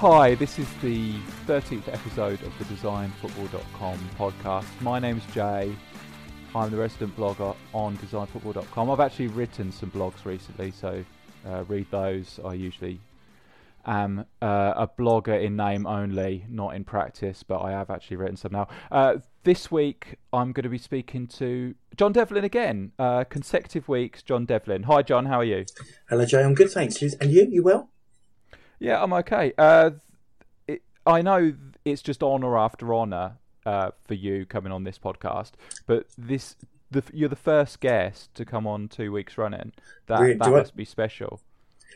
Hi, this is the 13th episode of the DesignFootball.com podcast. My name's Jay. I'm the resident blogger on DesignFootball.com. I've actually written some blogs recently, so uh, read those. I usually am uh, a blogger in name only, not in practice, but I have actually written some now. Uh, this week, I'm going to be speaking to John Devlin again. Uh, consecutive weeks, John Devlin. Hi, John. How are you? Hello, Jay. I'm good, thanks. And you? You well? Yeah, I'm okay. Uh, it, I know it's just honour after honour uh, for you coming on this podcast, but this the, you're the first guest to come on two weeks running. That Really? that Do I- must be special.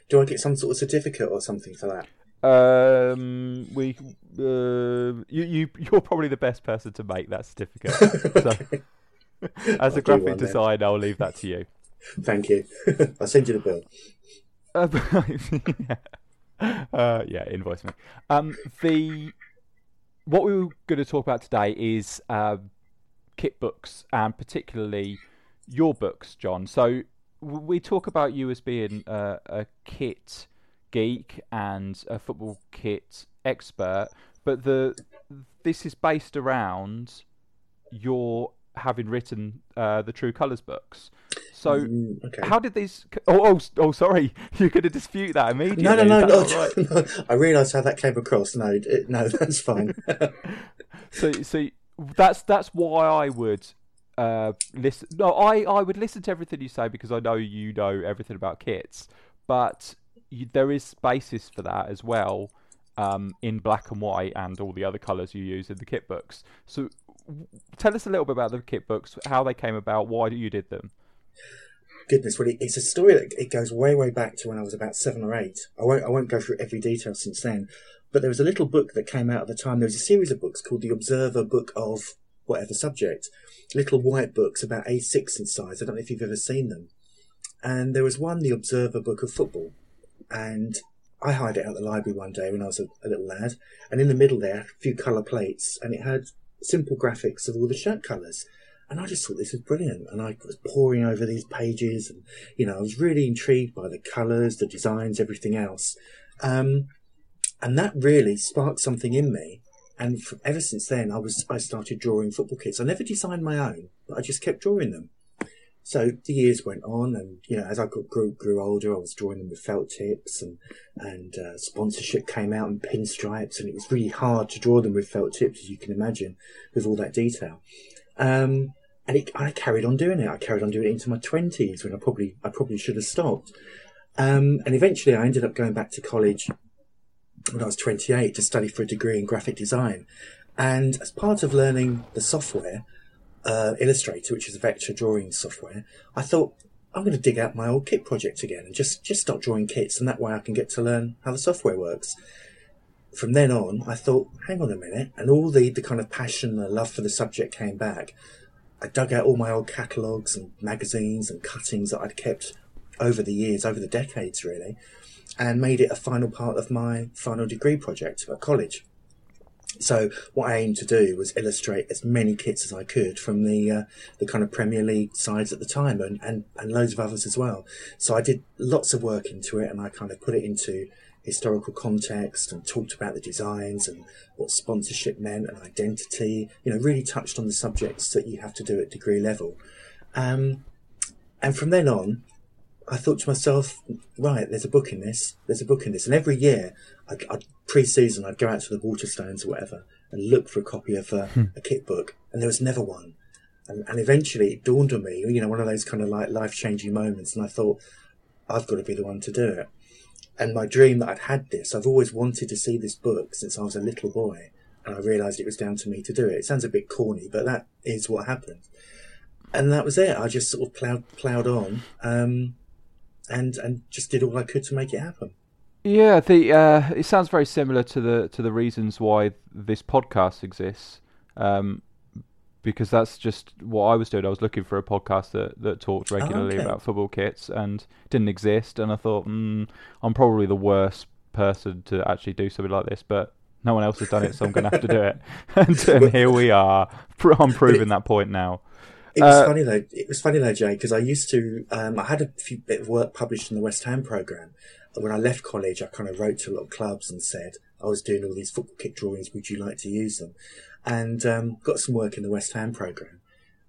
Do I get some sort of certificate or something for that? Um, we uh, you you you're probably the best person to make that certificate. so, as I'll a graphic one then. designer, I'll leave that to you. Thank you. I'll send you the bill. Uh, uh, yeah, invoice me. Um, the what we were going to talk about today is um kit books and particularly your books, John. So we talk about you as being uh, a kit geek and a football kit expert, but the this is based around your having written uh, the True Colours books. So Mm, okay. how did these? Oh, oh, oh, sorry. You're going to dispute that immediately. No, no, no, no, right? no. I realised how that came across. No, it, no, that's fine. So, so that's that's why I would uh, listen. No, I I would listen to everything you say because I know you know everything about kits. But you, there is basis for that as well um, in black and white and all the other colours you use in the kit books. So, w- tell us a little bit about the kit books, how they came about, why you did them. Goodness, it, it's a story that it goes way, way back to when I was about seven or eight. I won't, I won't go through every detail since then. But there was a little book that came out at the time. There was a series of books called the Observer Book of whatever subject. Little white books about A6 in size. I don't know if you've ever seen them. And there was one, the Observer Book of Football. And I hired it out the library one day when I was a, a little lad. And in the middle there, a few colour plates. And it had simple graphics of all the shirt colours. And I just thought this was brilliant. And I was poring over these pages and, you know, I was really intrigued by the colours, the designs, everything else. Um, and that really sparked something in me. And f ever since then, I was, I started drawing football kits. I never designed my own, but I just kept drawing them. So the years went on, and you know, as I got, grew grew older, I was drawing them with felt tips, and and uh, sponsorship came out and pinstripes, and it was really hard to draw them with felt tips, as you can imagine, with all that detail. Um, and it, I carried on doing it. I carried on doing it into my twenties when I probably I probably should have stopped. Um, and eventually, I ended up going back to college when I was 28 to study for a degree in graphic design. And as part of learning the software, uh, Illustrator, which is a vector drawing software, I thought I'm going to dig out my old kit project again and just just start drawing kits, and that way I can get to learn how the software works. From then on, I thought, hang on a minute, and all the the kind of passion and love for the subject came back. I dug out all my old catalogues and magazines and cuttings that I'd kept over the years, over the decades, really, and made it a final part of my final degree project at college. So what I aimed to do was illustrate as many kits as I could from the uh, the kind of Premier League sides at the time, and, and and loads of others as well. So I did lots of work into it, and I kind of put it into historical context and talked about the designs and what sponsorship meant and identity. You know, really touched on the subjects that you have to do at degree level. Um, and from then on, I thought to myself, right, there's a book in this, there's a book in this. And every year, I'd, I'd, pre-season, I'd go out to the Waterstones or whatever and look for a copy of a, a kit book, and there was never one. And, and eventually it dawned on me, you know, one of those kind of like life-changing moments, and I thought, I've got to be the one to do it. And my dream that I'd had this. I've always wanted to see this book since I was a little boy, and I realised it was down to me to do it. It sounds a bit corny, but that is what happened. And that was it. I just sort of ploughed ploughed on, um, and and just did all I could to make it happen. Yeah, the uh, it sounds very similar to the to the reasons why this podcast exists. Um, because that's just what I was doing. I was looking for a podcast that, that talked oh, regularly okay. about football kits and didn't exist. And I thought, mm, I'm probably the worst person to actually do something like this, but no one else has done it, so I'm going to have to do it. and, and here we are. I'm proving that point now. It was uh, funny though. It was funny though, Jay, because I used to. Um, I had a few bit of work published in the West Ham program. When I left college, I kind of wrote to a lot of clubs and said I was doing all these football kit drawings. Would you like to use them? And um, got some work in the West Ham program.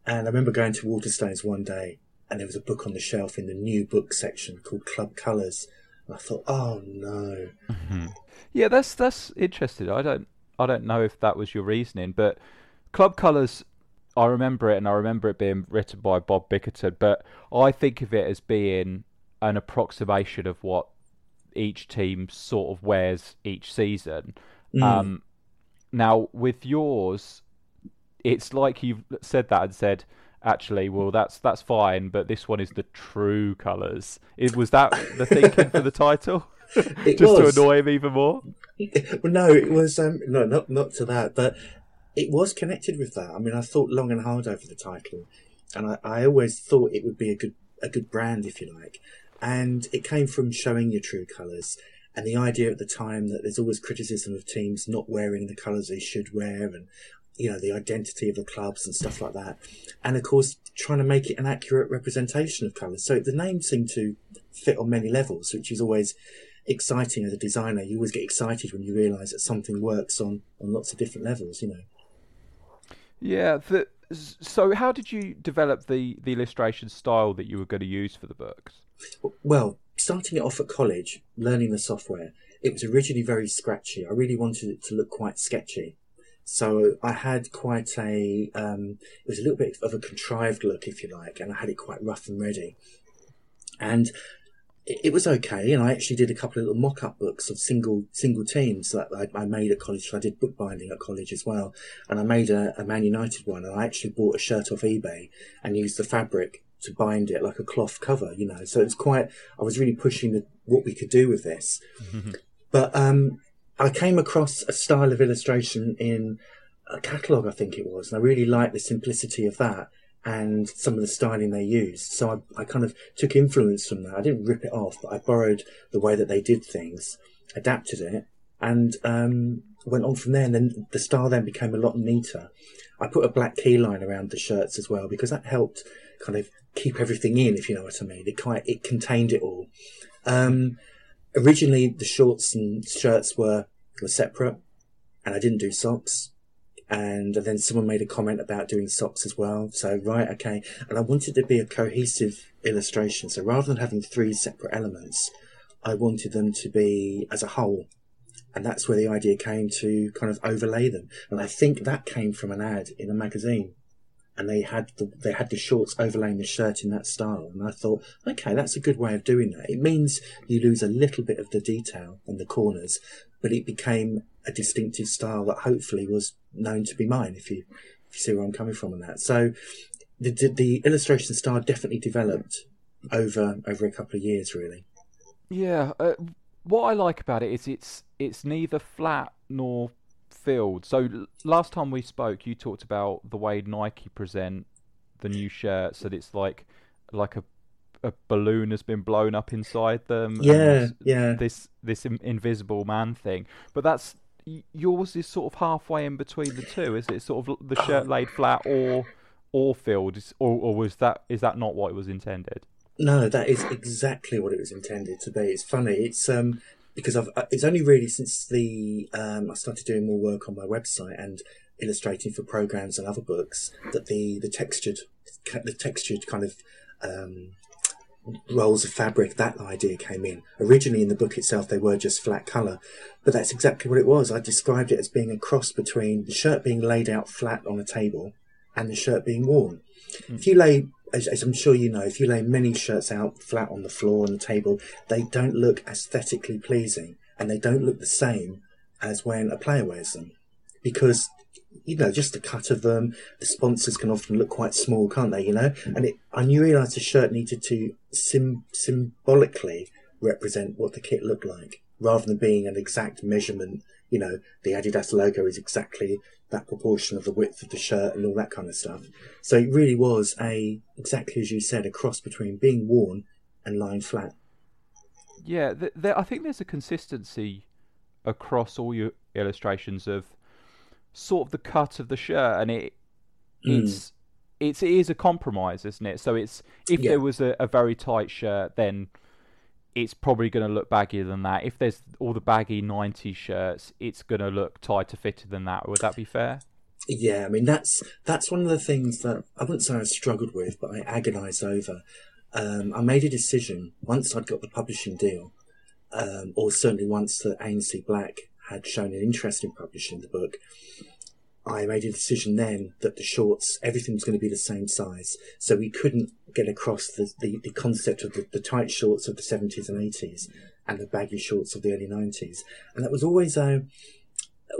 And I remember going to Waterstones one day, and there was a book on the shelf in the new book section called Club Colours. And I thought, oh no. Mm-hmm. Yeah, that's that's interesting. I don't I don't know if that was your reasoning, but Club Colours. I remember it, and I remember it being written by Bob Bickerton. But I think of it as being an approximation of what each team sort of wears each season. Mm. Um, now, with yours, it's like you've said that and said, actually, well, that's that's fine, but this one is the true colours. It was that the thinking for the title, just was. to annoy him even more. well, no, it was um, no, not not to that, but it was connected with that. I mean, I thought long and hard over the title, and I, I always thought it would be a good a good brand, if you like. And it came from showing your true colours and the idea at the time that there's always criticism of teams not wearing the colours they should wear and you know the identity of the clubs and stuff like that. And of course trying to make it an accurate representation of colours. So the name seemed to fit on many levels which is always exciting as a designer. You always get excited when you realise that something works on on lots of different levels you know. Yeah the, so how did you develop the the illustration style that you were going to use for the books? Well starting it off at college, learning the software, it was originally very scratchy. I really wanted it to look quite sketchy. So I had quite a, um, it was a little bit of a contrived look, if you like, and I had it quite rough and ready. And it, was okay. And I actually did a couple of little mock-up books of single single teams that I, I made at college. So I did bookbinding at college as well, and I made a, a Man United one. And I actually bought a shirt off eBay and used the fabric to bind it like a cloth cover, you know. So it's quite. I was really pushing the, what we could do with this, but um, I came across a style of illustration in a catalogue, I think it was, and I really liked the simplicity of that and some of the styling they used. So I, I kind of took influence from that. I didn't rip it off, but I borrowed the way that they did things, adapted it, and um, went on from there. And then the style then became a lot neater. I put a black key line around the shirts as well because that helped kind of keep everything in, if you know what I mean. It quite it contained it all. Um, originally, the shorts and shirts were were separate, and I didn't do socks. And then someone made a comment about doing socks as well. So right, okay. And I wanted to be a cohesive illustration. So rather than having three separate elements, I wanted them to be as a whole. And that's where the idea came to kind of overlay them. And I think that came from an ad in a magazine and they had the they had the shorts overlaying the shirt in that style and I thought okay that's a good way of doing that. It means you lose a little bit of the detail on the corners but it became a distinctive style that hopefully was known to be mine if you if you see where I'm coming from on that. So the the, the illustration style definitely developed over over a couple of years really. Yeah uh, what I like about it is it's it's neither flat nor field. So last time we spoke, you talked about the way Nike present the new shirts. That it's like like a a balloon has been blown up inside them. Yeah, yeah. This this invisible man thing, but that's yours is sort of halfway in between the two. Is it sort of the shirt laid flat or or filled, or, or was that is that not what it was intended? No, that is exactly what it was intended to be. It's funny. It's um because I've, uh, it's only really since the um, I started doing more work on my website and illustrating for programs and other books that the the textured the textured kind of um, rolls of fabric that idea came in. Originally in the book itself they were just flat color, but that's exactly what it was. I described it as being a cross between the shirt being laid out flat on a table and the shirt being worn. Mm. If you lay as, as I'm sure you know, if you lay many shirts out flat on the floor on the table, they don't look aesthetically pleasing, and they don't look the same as when a player wears them, because you know, just the cut of them, the sponsors can often look quite small, can't they? You know, and it, I knew realised the shirt needed to sim- symbolically represent what the kit looked like, rather than being an exact measurement. You know, the Adidas logo is exactly that proportion of the width of the shirt and all that kind of stuff. So it really was a exactly as you said, a cross between being worn and lying flat. Yeah, th- I think there's a consistency across all your illustrations of sort of the cut of the shirt, and it Mm. it's it's it is a compromise, isn't it? So it's if Yeah. there was a, a very tight shirt, then it's probably going to look baggier than that. If there's all the baggy '90s shirts, it's going to look tighter fitted than that. Would that be fair? Yeah, I mean that's that's one of the things that I wouldn't say I struggled with, but I agonised over. Um, I made a decision once I'd got the publishing deal, um, or certainly once that A&C Black had shown an interest in publishing the book. I made a decision then that the shorts, everything was going to be the same size, so we couldn't get across the, the, the concept of the, the tight shorts of the 70s and 80s and the baggy shorts of the early 90s. And that was always a,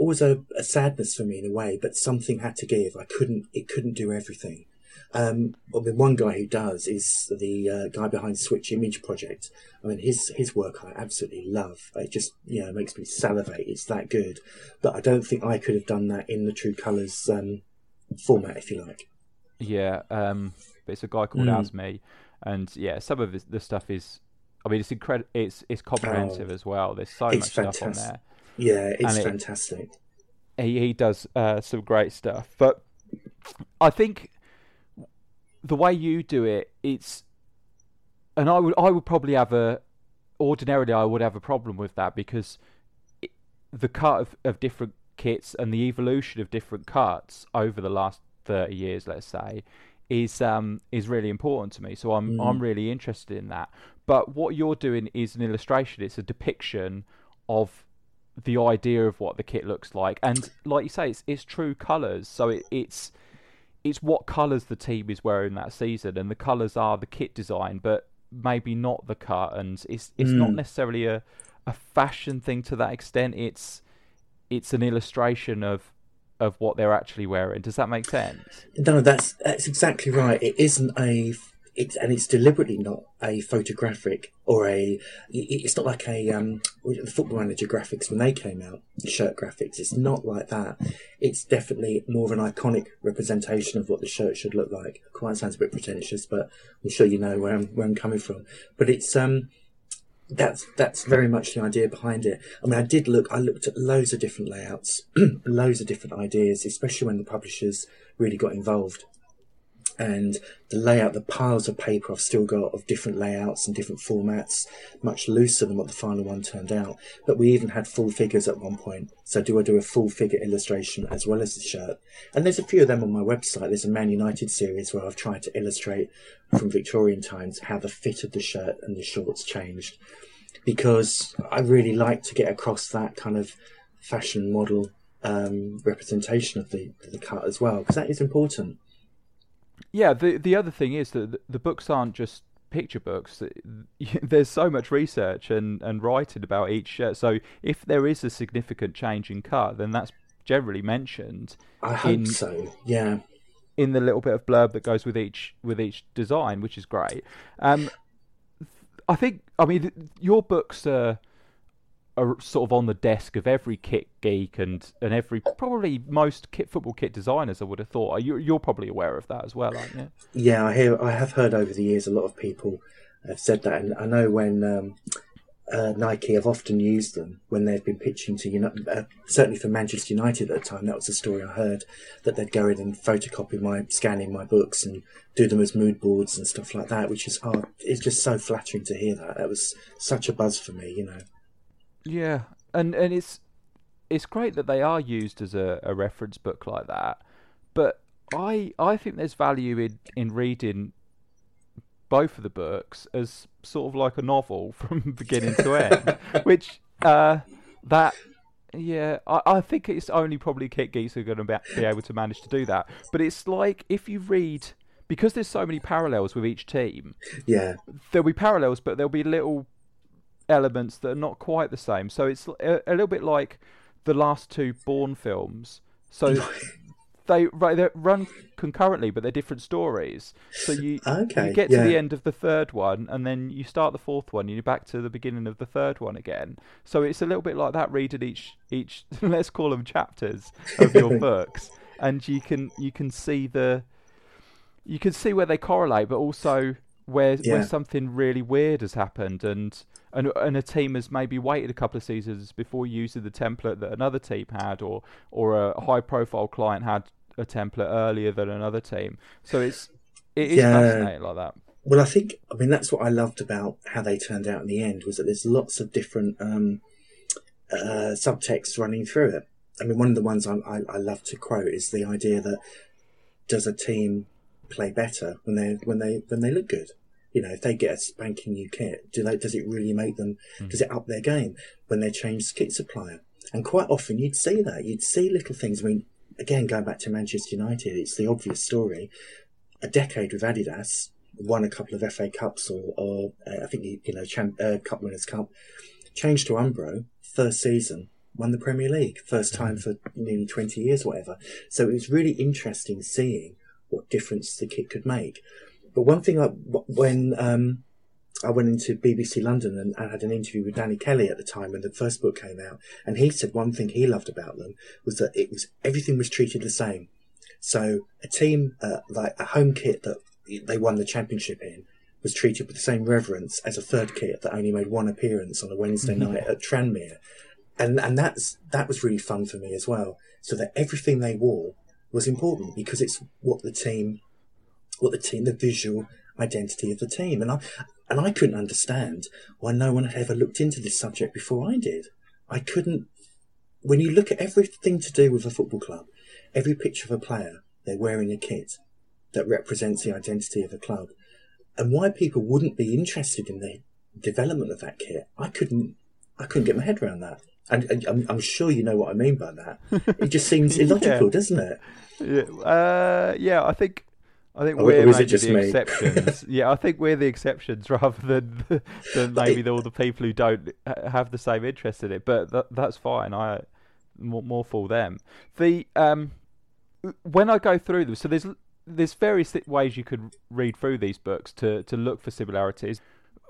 always a, a sadness for me in a way, but something had to give. I couldn't, it couldn't do everything. Um, I mean, one guy who does is the uh, guy behind Switch Image Project. I mean, his his work I absolutely love. It just you know makes me salivate. It's that good, but I don't think I could have done that in the True Colours um, format, if you like. Yeah, um, but it's a guy called Mm. Asmi, and yeah, some of the stuff is, I mean, it's incredible. It's it's comprehensive Oh, as well. There's so much stuff on there. Yeah, it's it- fantastic. he he does uh, some great stuff. But I think the way you do it, it's and I would I would probably have a ordinarily I would have a problem with that because it, the cut of, of different kits and the evolution of different cuts over the last thirty years, let's say, is um is really important to me. So I'm Mm. I'm really interested in that. But what you're doing is an illustration. It's a depiction of the idea of what the kit looks like, and like you say, it's it's true colours. So it, it's it's what colours the team is wearing that season, and the colours are the kit design, but maybe not the cut. And it's it's not Mm. necessarily a a fashion thing to that extent. It's it's an illustration of of what they're actually wearing. Does that make sense? No, that's that's exactly right. It isn't a, it's and it's deliberately not a photographic or a. It's not like a um the football manager graphics when they came out, shirt graphics. It's not like that. It's definitely more of an iconic representation of what the shirt should look like. Quite sounds a bit pretentious, but I'm sure you know where I'm where I'm coming from. But it's um that's that's very much the idea behind it. I mean, I did look. I looked at loads of different layouts, loads of different ideas, especially when the publishers really got involved. And the layout, the piles of paper I've still got of different layouts and different formats, much looser than what the final one turned out. But we even had full figures at one point. So do I do a full figure illustration as well as the shirt? And there's a few of them on my website. There's a Man United series where I've tried to illustrate from Victorian times how the fit of the shirt and the shorts changed because I really like to get across that kind of fashion model um, representation of the the cut as well because that is important. Yeah. The the other thing is that the, books aren't just picture books. There's so much research and and writing about each shirt. So if there is a significant change in cut, then that's generally mentioned I hope In- so. Yeah. in the little bit of blurb that goes with each with each design, which is great. Um, I think, I mean, th- your books are, are sort of on the desk of every kit geek and, and every probably most kit football kit designers. I would have thought you you're probably aware of that as well, aren't you? Yeah, I hear. I have heard over the years a lot of people have said that, and I know when um, uh, Nike have often used them when they've been pitching to United. Uh, certainly for Manchester United at the time, that was the story I heard that they'd go in and photocopy my, scanning my books and do them as mood boards and stuff like that, which is hard. It's just so flattering to hear that. That was such a buzz for me, you know. Yeah, and and it's it's great that they are used as a, a reference book like that. But I I think there's value in in reading both of the books as sort of like a novel from beginning to end, which uh that yeah I, I think it's only probably kit geeks who are going to be, be able to manage to do that. But it's like if you read because there's so many parallels with each team. Yeah, there'll be parallels, but there'll be little elements that are not quite the same. So it's a, a little bit like the last two Bourne films. So they right, they run concurrently, but they're different stories. So you okay, you get yeah. to the end of the third one, and then you start the fourth one, and you're back to the beginning of the third one again. So it's a little bit like that. Reading each each let's call them chapters of your books, and you can you can see the you can see where they correlate, but also where Yeah. where something really weird has happened, and and and a team has maybe waited a couple of seasons before using the template that another team had, or or a high profile client had a template earlier than another team. So it's it is Yeah. fascinating like that. Well, I think I mean that's what I loved about how they turned out in the end was that there's lots of different um, uh, subtexts running through it. I mean, one of the ones I, I, I love to quote is the idea that does a team play better when they when they when they look good? You know, if they get a spanking new kit, do they? Does it really make them? Does it up their game when they change kit supplier? And quite often you'd see that. You'd see little things. I mean, again, going back to Manchester United, it's the obvious story. A decade with Adidas, won a couple of FA Cups or, or uh, I think you, you know, champ, uh, Cup Winners' Cup. Changed to Umbro, first season, won the Premier League, first time for nearly 20 years, whatever. So it was really interesting seeing what difference the kit could make. But one thing, I, when um, I went into BBC London and, and had an interview with Danny Kelly at the time when the first book came out, and he said one thing he loved about them was that it was everything was treated the same. So a team uh, like a home kit that they won the championship in was treated with the same reverence as a third kit that only made one appearance on a Wednesday night at Tranmere, and and that's that was really fun for me as well. So that everything they wore was important because it's what the team, what the team, the visual identity of the team, and I and I couldn't understand why no one had ever looked into this subject before I did. I couldn't. When you look at everything to do with a football club, every picture of a player, they're wearing a kit that represents the identity of the club. And why people wouldn't be interested in the development of that kit, I couldn't, I couldn't get my head around that. And, and I'm, I'm sure you know what I mean by that. It just seems illogical, doesn't it? Yeah, uh, yeah. I think I think Or- we're or is it maybe just the me? exceptions. yeah, I think we're the exceptions rather than than maybe the, all the people who don't have the same interest in it. But that, that's fine. I more, more for them. The um, when I go through them, so there's there's various ways you could read through these books to to look for similarities.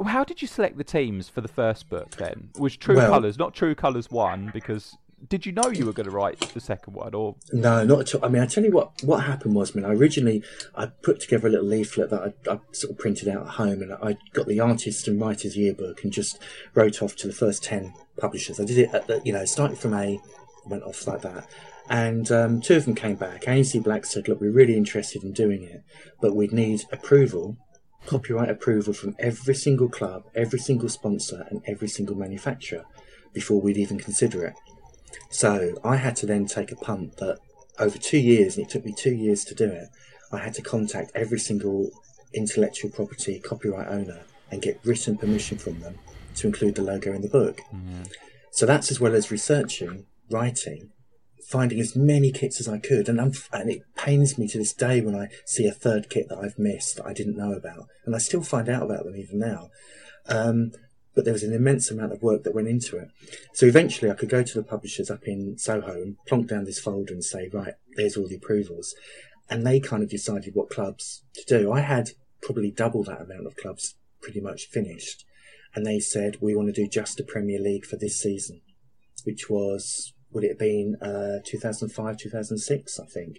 How did you select the teams for the first book then? Was True Well- Colours, not True Colours one, because did you know you were going to write the second one, or No, not at all. I mean, I tell you what. What happened was, I mean, I originally I put together a little leaflet that I, I sort of printed out at home, and I got the artist and writers yearbook and just wrote off to the first ten publishers. I did it at the, you know, started from A, went off like that, and um, two of them came back. A&C Black said, "Look, we're really interested in doing it, but we'd need approval." Copyright approval from every single club, every single sponsor, and every single manufacturer before we'd even consider it. So I had to then take a punt that over two years, and it took me two years to do it, I had to contact every single intellectual property copyright owner and get written permission from them to include the logo in the book. Mm-hmm. So that's as well as researching, writing, finding as many kits as I could, and and it pains me to this day when I see a third kit that I've missed that I didn't know about, and I still find out about them even now. Um, but there was an immense amount of work that went into it. So eventually, I could go to the publishers up in Soho and plonk down this folder and say, right, there's all the approvals, and they kind of decided what clubs to do. I had probably double that amount of clubs pretty much finished, and they said we want to do just a Premier League for this season, which was would it have been uh, 2005, 2006, I think.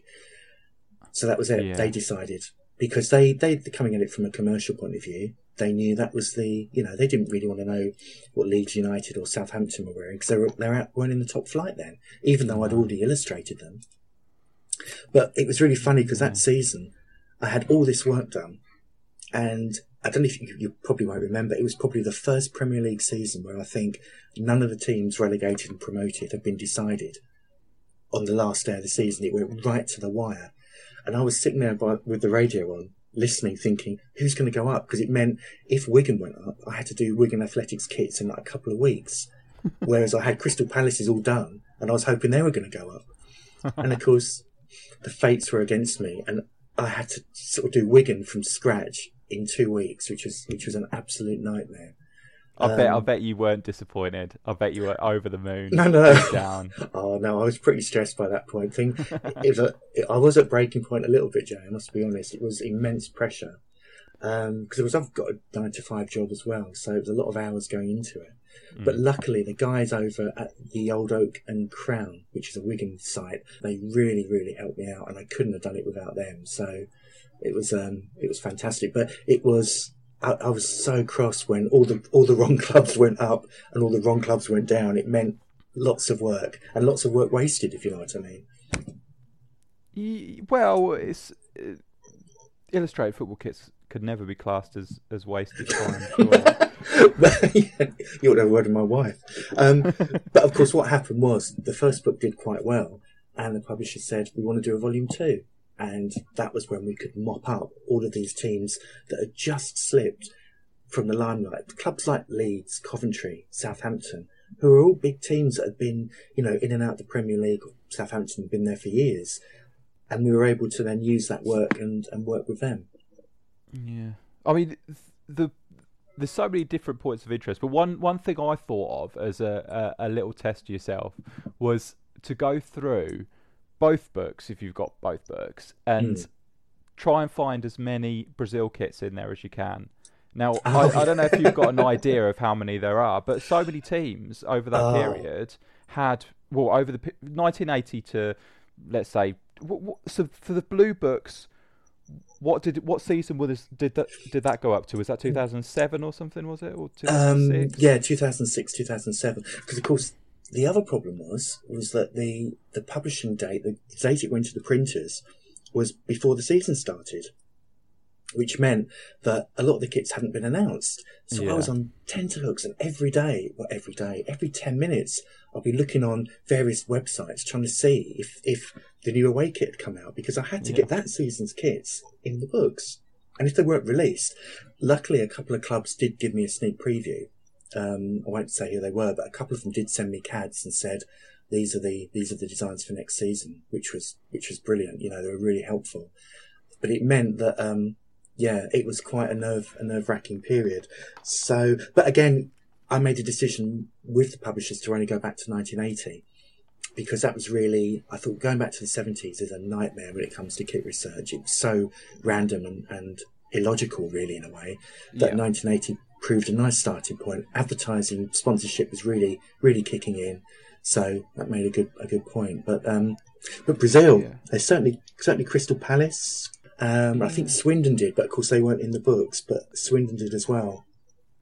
So that was it. Yeah. They decided because they they they're coming at it from a commercial point of view. They knew that was the you know they didn't really want to know what Leeds United or Southampton were wearing because they were they were out, weren't in the top flight then, even though I'd already illustrated them. But it was really funny because that season I had all this work done, and I don't know if you, you probably won't remember. It was probably the first Premier League season where I think none of the teams relegated and promoted had been decided on the last day of the season. It went right to the wire, and I was sitting there by, with the radio on, listening, thinking, "Who's going to go up?" Because it meant if Wigan went up, I had to do Wigan Athletics kits in like a couple of weeks, whereas I had Crystal Palaces all done, and I was hoping they were going to go up. and of course, the fates were against me, and I had to sort of do Wigan from scratch in two weeks, which was which was an absolute nightmare. I bet. I Um, bet you weren't disappointed. I bet you were over the moon. No, no, down. Oh no, I was pretty stressed by that point. Thing, it was I was at breaking point a little bit, Jay. I must be honest. It was immense pressure because it was I've got a nine to five job as well, so it was a lot of hours going into it. But luckily, the guys over at the Old Oak and Crown, which is a Wigan site, they really, really helped me out, and I couldn't have done it without them. So it was um, it was fantastic. But it was I, I was so cross when all the all the wrong clubs went up and all the wrong clubs went down. It meant lots of work and lots of work wasted, if you know what I mean. Well, it's uh, illustrated football kits could never be classed as as wasted time. surely. But, yeah, you ought to have a word with my wife. Um, but of course, what happened was the first book did quite well, and the publisher said we want to do a volume two, and that was when we could mop up all of these teams that had just slipped from the limelight. Clubs like Leeds, Coventry, Southampton, who are all big teams that had been, you know, in and out of the Premier League. Southampton had been there for years, and we were able to then use that work and, and work with them. Yeah, I mean, th- the there's so many different points of interest, but one one thing I thought of as a a, a little test to yourself was to go through both books if you've got both books and Mm. try and find as many Brazil kits in there as you can. Now, Oh, I, I don't know if you've got an idea of how many there are, but so many teams over that Oh. period had well over the p- 1980 to let's say wh- wh- so for the blue books what did what season was did that did that go up to? Was that 2007 or something? Was it or Um, yeah, 2006, 2007. Because of course, the other problem was was that the the publishing date, the date it went to the printers, was before the season started, which meant that a lot of the kits hadn't been announced. So Yeah. I was on tenterhooks, and every day, well, every day, every ten minutes, I'd be looking on various websites trying to see if if the new away kit had come out because I had to Yeah. get that season's kits in the books. And if they weren't released, luckily a couple of clubs did give me a sneak preview. Um, I won't say who they were, but a couple of them did send me CADs and said, "These are the these are the designs for next season," which was which was brilliant. You know, they were really helpful. But it meant that, um, yeah, it was quite a nerve a nerve wracking period. So, but again, I made a decision with the publishers to only go back to 1980 because that was really I thought going back to the 70s is a nightmare when it comes to kit research. It was so random and, and illogical, really, in a way that Yeah. 1980 proved a nice starting point. Advertising sponsorship was really, really kicking in, so that made a good, a good point. But, um, but Brazil, Yeah. they certainly, certainly Crystal Palace. Um, I think Swindon did, but of course they weren't in the books. But Swindon did as well.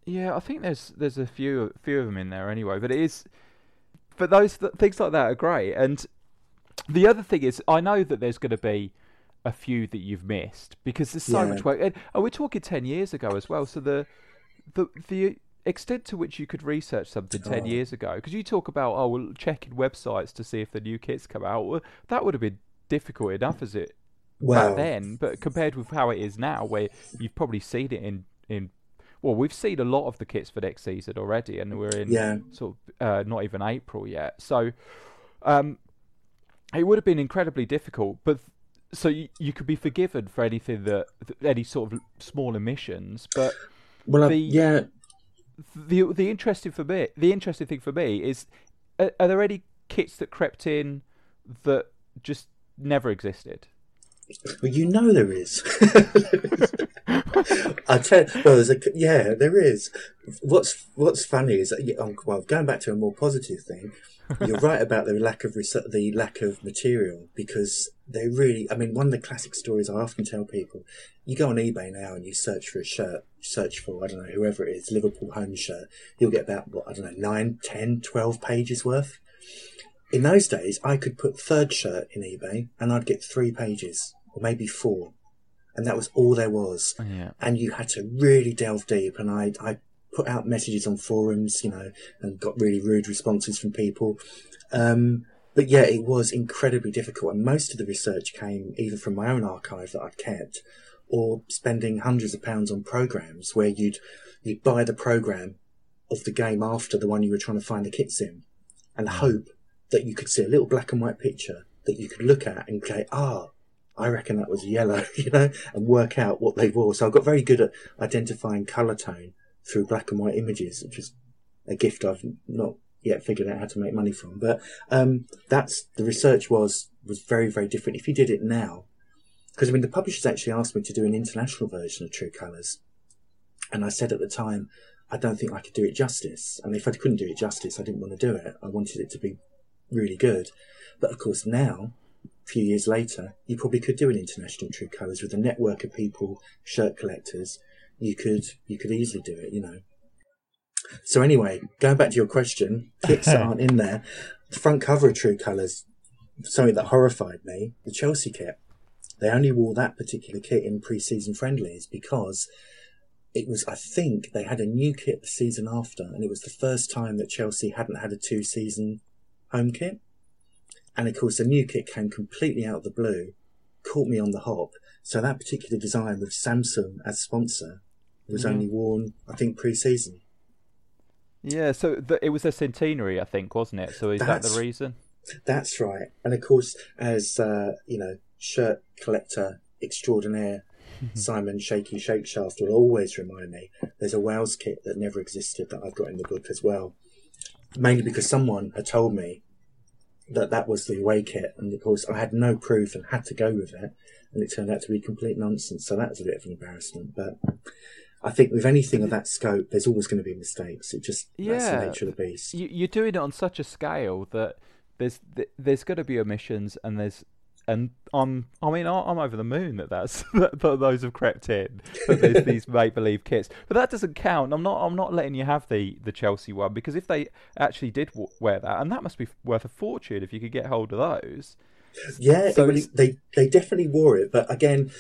Yeah, I think there's there's a few few of them in there anyway, but it is but those th- things like that are great. And the other thing is, I know that there's going to be a few that you've missed because there's so Yeah. much work. And, and we're talking ten years ago as well, so the the the extent to which you could research something ten years ago, because you talk about oh, well, checking websites to see if the new kits come out. Well, that would have been difficult enough as it Well, back then, but compared with how it is now, where you've probably seen it in in well, we've seen a lot of the kits for next season already, and we're in Yeah. sort of uh, not even April yet. So, um, it would have been incredibly difficult, but. So you, you could be forgiven for anything that any sort of small omissions, but well, I, the- yeah. the the interesting for me the interesting thing for me is are, are there any kits that crept in that just never existed? Well, you know there is. I tell well, there's a yeah, there is. What's What's funny is that um, well, going back to a more positive thing, you're right about the lack of research, the lack of material because they really. I mean, one of the classic stories I often tell people: you go on eBay now and you search for a shirt, search for I don't know whoever it is, Liverpool home shirt, you'll get about what I don't know nine, ten, twelve pages worth. In those days, I could put third shirt in eBay and I'd get three pages or maybe four, and that was all there was. Yeah. And you had to really delve deep. And I, I put out messages on forums, you know, and got really rude responses from people. Um, but yeah, it was incredibly difficult, and most of the research came either from my own archive that I'd kept, or spending hundreds of pounds on programs where you'd you'd buy the program of the game after the one you were trying to find the kits in, and hope that you could see a little black and white picture that you could look at and say, ah, I reckon that was yellow, you know, and work out what they wore. So I got very good at identifying colour tone through black and white images, which is a gift I've not yet figured out how to make money from. But um, that's the research was was very very different. If you did it now, because I mean the publishers actually asked me to do an international version of True Colours, and I said at the time I don't think I could do it justice. And if I couldn't do it justice, I didn't want to do it. I wanted it to be really good. But of course now. A few years later, you probably could do an international True Colours with a network of people, shirt collectors. You could you could easily do it, you know. So anyway, going back to your question, kits aren't in there. The front cover of True Colours, something that horrified me, the Chelsea kit. They only wore that particular kit in pre-season friendlies because it was, I think, they had a new kit the season after, and it was the first time that Chelsea hadn't had a two-season home kit. And of course, the new kit came completely out of the blue, caught me on the hop. So that particular design with Samsung as sponsor was Mhm. only worn, I think, pre-season. Yeah, so the, it was a centenary, I think, wasn't it? So is that the reason? That's right. And of course, as uh, you know, shirt collector extraordinaire Simon Shaky Shakeshaft will always remind me. There's a Wales kit that never existed that I've got in the book as well. Mainly because someone had told me that that was the away kit, and of course I had no proof and had to go with it, and it turned out to be complete nonsense. So that was a bit of an embarrassment. But I think with anything of that scope, there's always going to be mistakes. It just that's Yeah. the nature of the beast. You, you're doing it on such a scale that there's th- there's going to be omissions, and there's and I'm I mean I'm over the moon that that's that, those have crept in. That there's these make believe kits, but that doesn't count. I'm not I'm not letting you have the the Chelsea one because if they actually did wear that, and that must be worth a fortune if you could get hold of those. Yeah, So really, they they definitely wore it, but again,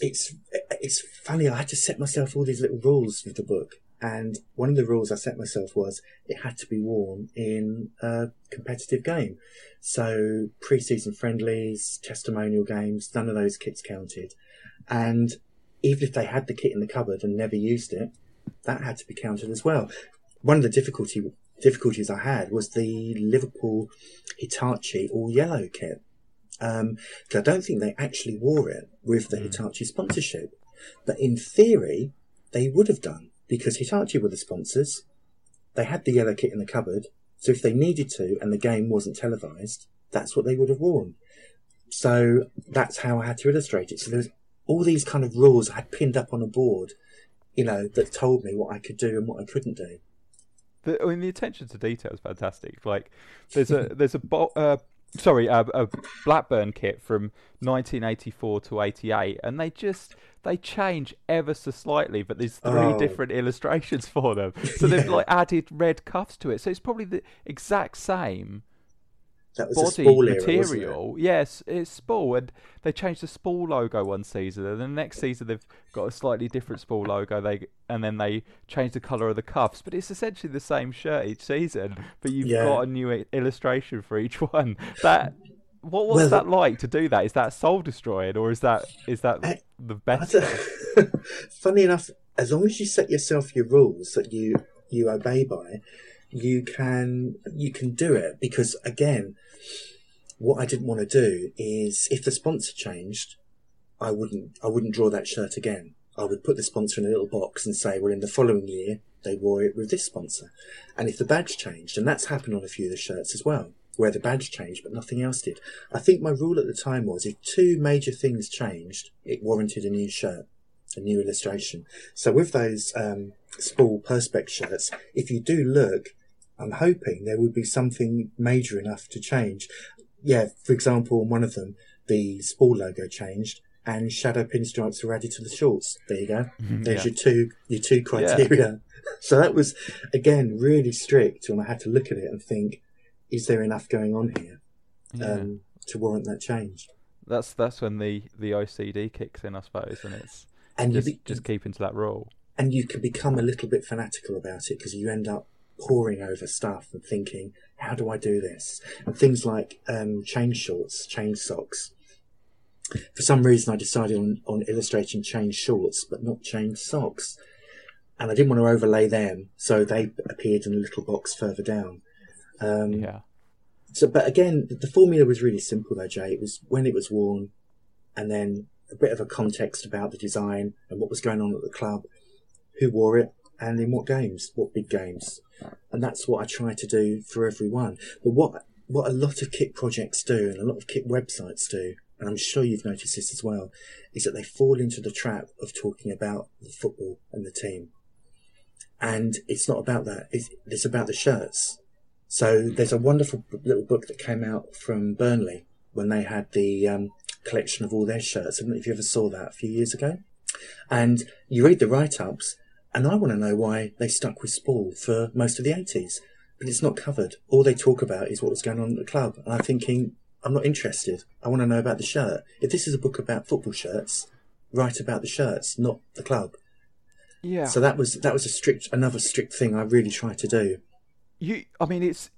it's it's funny. I had to set myself all these little rules with the book, and one of the rules I set myself was it had to be worn in a competitive game. So pre-season friendlies, testimonial games, none of those kits counted, and even if they had the kit in the cupboard and never used it, that had to be counted as well. One of the difficulty difficulties I had was the Liverpool Hitachi all yellow kit. Um, I don't think they actually wore it with the Hitachi sponsorship, but in theory they would have done because Hitachi were the sponsors. They had the yellow kit in the cupboard, so if they needed to and the game wasn't televised, that's what they would have worn. So that's how I had to illustrate it. So there's all these kind of rules I had pinned up on a board, you know, that told me what I could do and what I couldn't do. The, I mean, the attention to detail is fantastic. Like, there's a there's a bo- uh, sorry a, a Blackburn kit from 1984 to 88, and they just they change ever so slightly, but there's three Oh. different illustrations for them. So they've like added red cuffs to it. So it's probably the exact same That was a body era, wasn't it? material. Yes, it's Spool, and they changed the Spool logo one season, and the next season they've got a slightly different Spool logo. They and then they changed the color of the cuffs, but it's essentially the same shirt each season. But you've Yeah. got a new illustration for each one. That what was Well, that like to do that? Is that soul destroying, or is that is that I- the best? Funny enough, as long as you set yourself your rules that you you obey by, you can you can do it. Because again, what I didn't want to do is if the sponsor changed, I wouldn't I wouldn't draw that shirt again. I would put the sponsor in a little box and say, well, in the following year they wore it with this sponsor. And if the badge changed, and that's happened on a few of the shirts as well, where the badge changed but nothing else did. I think my rule at the time was if two major things changed, it warranted a new shirt, a new illustration. So with those um, Spool Perspex shirts, if you do look, I'm hoping there would be something major enough to change. Yeah, for example, on one of them, the Spool logo changed and shadow pinstripes were added to the shorts. There you go. There's Yeah. your two your two criteria. So that was again really strict, and I had to look at it and think, is there enough going on here Yeah. um, to warrant that change? That's that's when the the OCD kicks in, I suppose, and it's And just be, just keeping to that rule. and you can become a little bit fanatical about it because you end up poring over stuff and thinking, how do I do this? And things like um, chain shorts, chain socks. For some reason, I decided on, on illustrating chain shorts, but not chain socks. And I didn't want to overlay them, so they appeared in a little box further down. Um, Yeah. So, but again, the formula was really simple though, Jay. It was when it was worn, and then a bit of a context about the design and what was going on at the club, who wore it, and in what games, what big games. And that's what I try to do for everyone. But what what a lot of kit projects do and a lot of kit websites do, and I'm sure you've noticed this as well, is that they fall into the trap of talking about the football and the team. And it's not about that. It's, it's about the shirts. So there's a wonderful little book that came out from Burnley when they had the um, collection of all their shirts. I don't know if you ever saw that a few years ago. And you read the write-ups, and I want to know why they stuck with Spall for most of the 80s. But it's not covered. All they talk about is what was going on at the club. And I'm thinking, I'm not interested. I want to know about the shirt. If this is a book about football shirts, write about the shirts, not the club. Yeah. So that was that was a strict another strict thing I really tried to do. You, I mean, it's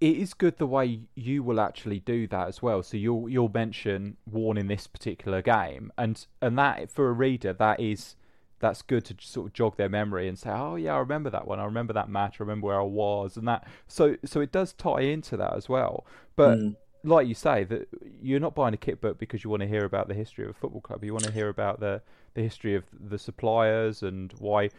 it is good the way you will actually do that as well. So you'll you'll mention worn in this particular game, and and that for a reader that is that's good to sort of jog their memory and say, oh yeah, I remember that one. I remember that match. I remember where I was, and that. So so it does tie into that as well. But mm. like you say, that you're not buying a kit book because you want to hear about the history of a football club. You want to hear about the the history of the suppliers and why,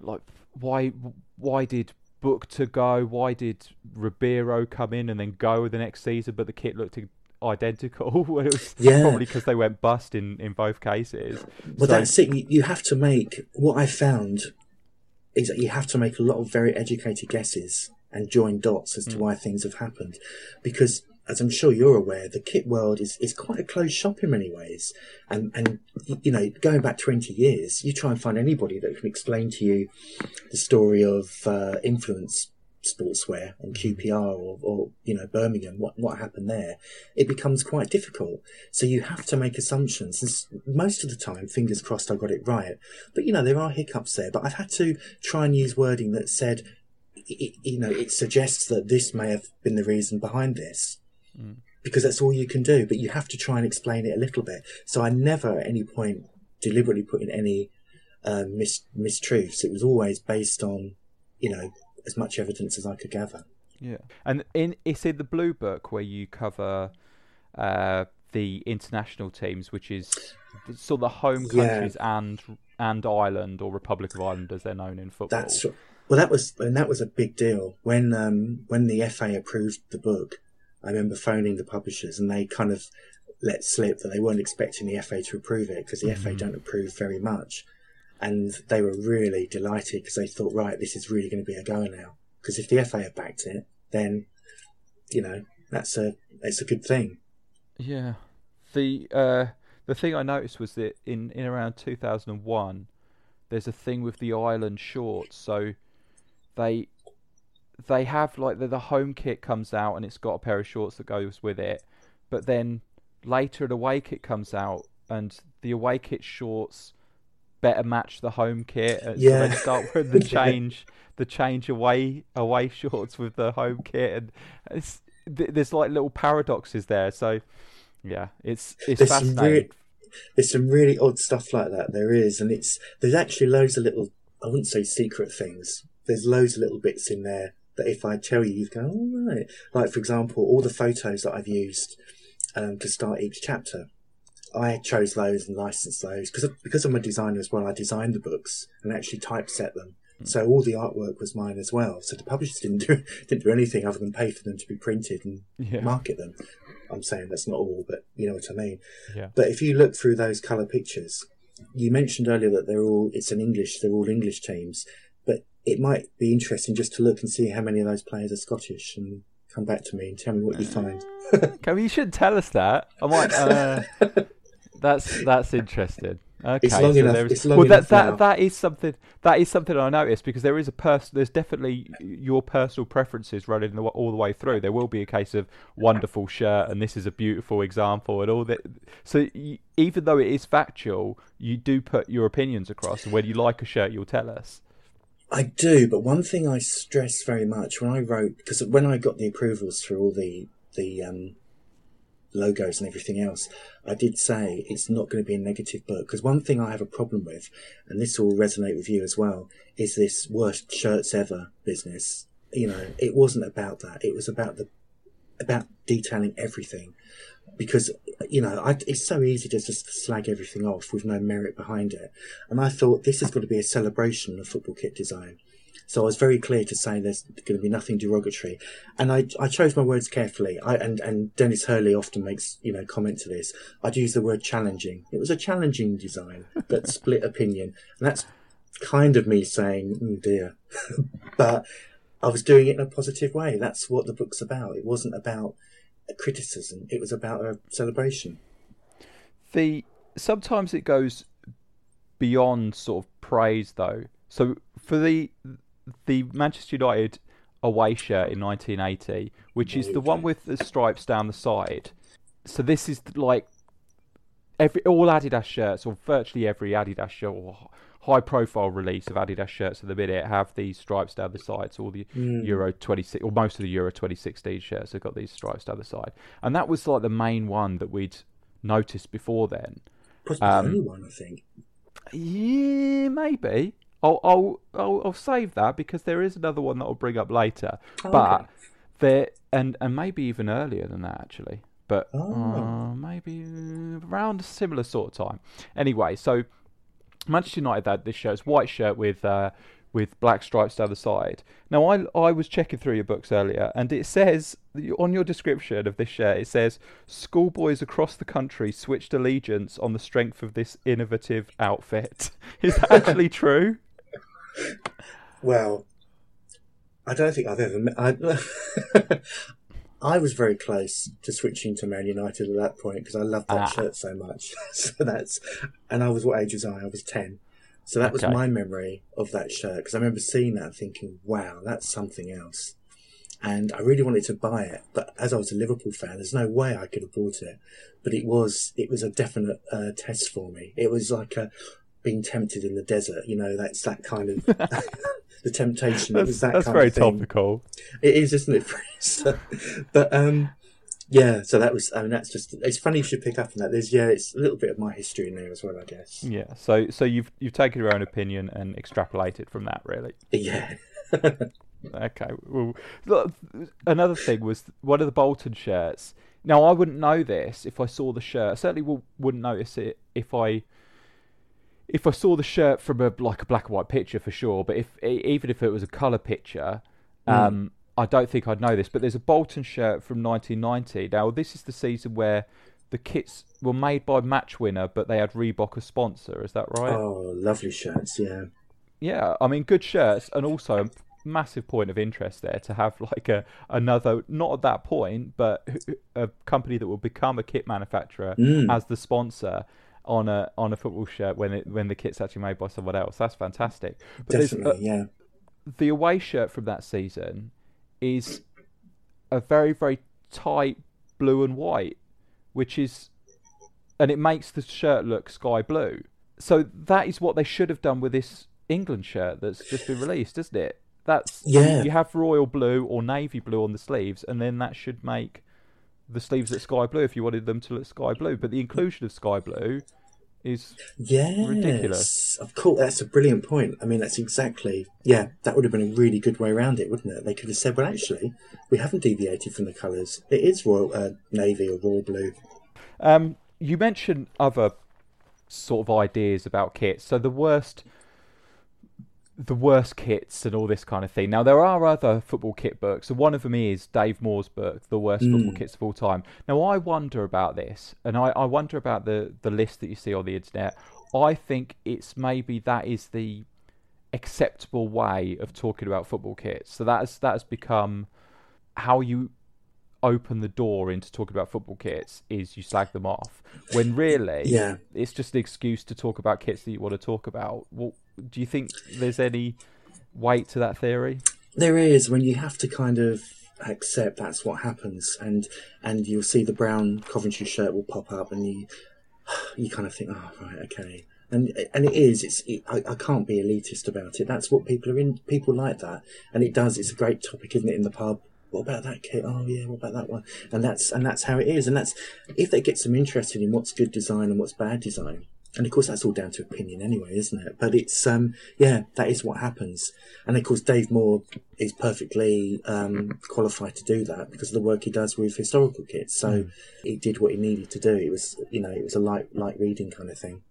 like why why did Bukta go? Why did Ribeiro come in and then go the next season, but the kit looked identical? was yeah. probably because they went bust in, in both cases. Well, so, that's it. You, you have to make what I found is that you have to make a lot of very educated guesses and join dots as to mm. why things have happened, because as I'm sure you're aware, the kit world is, is quite a closed shop in many ways. And, and, you know, going back 20 years, you try and find anybody that can explain to you the story of uh, influence sportswear and QPR or, or, you know, Birmingham, what, what happened there, it becomes quite difficult. So you have to make assumptions. And most of the time, fingers crossed I got it right. But, you know, there are hiccups there. But I've had to try and use wording that said, it, you know, it suggests that this may have been the reason behind this mm. because that's all you can do. But you have to try and explain it a little bit. So I never at any point deliberately put in any um, mis- mistruths. It was always based on, you know, as much evidence as I could gather. Yeah, and in it's in the blue book where you cover uh, the international teams, which is sort of the home countries yeah. and and Ireland or Republic of Ireland as they're known in football. That's well, that was and that was a big deal when um, when the FA approved the book. I remember phoning the publishers and they kind of let slip that they weren't expecting the FA to approve it because the mm-hmm. FA don't approve very much. And they were really delighted because they thought, right, this is really going to be a goer now. Because if the FA have backed it, then, you know, that's a, it's a good thing. Yeah. The, uh, the thing I noticed was that in, in around 2001, there's a thing with the Ireland shorts. So they they have like the, the home kit comes out and it's got a pair of shorts that goes with it, but then later an away kit comes out and the away kit shorts better match the home kit. Yeah. So they start with the change the change away away shorts with the home kit and it's there's like little paradoxes there. So yeah, it's it's there's fascinating. Some re- there's some really odd stuff like that. There is, and it's there's actually loads of little I wouldn't say secret things. There's loads of little bits in there that if I tell you, you go, all right. Like, for example, all the photos that I've used um, to start each chapter. I chose those and licensed those because because I'm a designer as well. I designed the books and actually typeset them, mm. so all the artwork was mine as well. So the publishers didn't do didn't do anything other than pay for them to be printed and yeah. market them. I'm saying that's not all, but you know what I mean. Yeah. But if you look through those color pictures, you mentioned earlier that they're all it's an English they're all English teams but it might be interesting just to look and see how many of those players are Scottish and come back to me and tell me what you find. Come, you should tell us that. I might. Uh, that's that's interesting. Okay, it's long so enough. It's long well, that that that is something that is something I noticed because there is a person. There's definitely your personal preferences running the, all the way through. There will be a case of wonderful shirt, and this is a beautiful example, and all that. So you, even though it is factual, you do put your opinions across. And when you like a shirt, you'll tell us. I do, but one thing I stress very much when I wrote because when I got the approvals for all the the um, logos and everything else, I did say it's not going to be a negative book because one thing I have a problem with, and this will resonate with you as well, is this worst shirts ever business. You know, it wasn't about that. It was about the about detailing everything because you know, I, it's so easy to just slag everything off with no merit behind it. And I thought this has got to be a celebration of football kit design. So I was very clear to say there's going to be nothing derogatory, and I, I chose my words carefully. I, and and Dennis Hurley often makes you know comment to this. I'd use the word challenging. It was a challenging design that split opinion, and that's kind of me saying, oh dear, but I was doing it in a positive way. That's what the book's about. It wasn't about a criticism. It was about a celebration. The sometimes it goes beyond sort of praise though. So for the the Manchester United away shirt in 1980, which is the one with the stripes down the side. So this is like every all Adidas shirts, or virtually every Adidas shirt, or high profile release of Adidas shirts at the minute have these stripes down the sides. All the mm. Euro 26, or most of the Euro 2016 shirts have got these stripes down the side, and that was like the main one that we'd noticed before then. Possibly um, the only one, I think. Yeah, maybe. I'll, I'll I'll I'll save that because there is another one that I'll bring up later. Oh, but okay. there and and maybe even earlier than that actually. But oh. uh, maybe around a similar sort of time. Anyway, so Manchester United had this shirt, it's white shirt with uh, with black stripes down the side. Now, I I was checking through your books earlier, and it says on your description of this shirt, it says schoolboys across the country switched allegiance on the strength of this innovative outfit. Is that actually true? Well, I don't think I've ever met. I, I was very close to switching to Man United at that point because I loved that ah. shirt so much. so that's, and I was what age was I? I was ten. So that okay. was my memory of that shirt because I remember seeing that and thinking, "Wow, that's something else." And I really wanted to buy it, but as I was a Liverpool fan, there's no way I could have bought it. But it was, it was a definite uh, test for me. It was like a, being tempted in the desert. You know, that's that kind of the temptation. that's, that that's very topical. It is, isn't it? so, but um, yeah. So that was. I mean, that's just. It's funny you should pick up on that. There's yeah. It's a little bit of my history in there as well, I guess. Yeah. So so you've you've taken your own opinion and extrapolated from that, really. Yeah. okay. Well, look, another thing was one of the Bolton shirts. Now I wouldn't know this if I saw the shirt. I certainly wouldn't notice it if I if I saw the shirt from a like a black and white picture for sure, but if even if it was a color picture, mm. um, I don't think I'd know this. But there's a Bolton shirt from 1990. Now this is the season where the kits were made by Matchwinner, but they had Reebok as sponsor. Is that right? Oh, lovely shirts, yeah. Yeah, I mean, good shirts, and also a massive point of interest there to have like a another not at that point, but a company that will become a kit manufacturer mm. as the sponsor on a on a football shirt when it when the kit's actually made by someone else. That's fantastic. But Definitely, yeah. The away shirt from that season is a very very tight blue and white, which is, and it makes the shirt look sky blue. So that is what they should have done with this England shirt that's just been released, isn't it? That's yeah. You have royal blue or navy blue on the sleeves, and then that should make the sleeves look sky blue if you wanted them to look sky blue. But the inclusion of sky blue is yes, ridiculous. Of course, that's a brilliant point. I mean, that's exactly yeah. That would have been a really good way around it, wouldn't it? They could have said, well, actually, we haven't deviated from the colours. It is royal uh, navy or royal blue. Um, you mentioned other sort of ideas about kits. So the worst the worst kits and all this kind of thing. Now there are other football kit books, and one of them is Dave Moor's book, The Worst mm. Football Kits of All Time. Now I wonder about this, and I, I wonder about the the list that you see on the internet. I think it's maybe that is the acceptable way of talking about football kits. So that has that has become how you open the door into talking about football kits is you slag them off when really yeah. it's just an excuse to talk about kits that you want to talk about. Well, do you think there's any weight to that theory? There is when you have to kind of accept that's what happens, and and you'll see the brown Coventry shirt will pop up, and you you kind of think, oh right, okay. And and it is. It's. It, I, I can't be elitist about it. That's what people are in. People like that, and it does. It's a great topic, isn't it? In the pub, what about that kit? Oh yeah, what about that one? And that's and that's how it is. And that's if they get some interested in what's good design and what's bad design, and of course that's all down to opinion anyway, isn't it? But it's um, yeah, that is what happens. And of course, Dave Moor is perfectly um, qualified to do that because of the work he does with historical kits. So mm. he did what he needed to do. It was you know it was a light light reading kind of thing.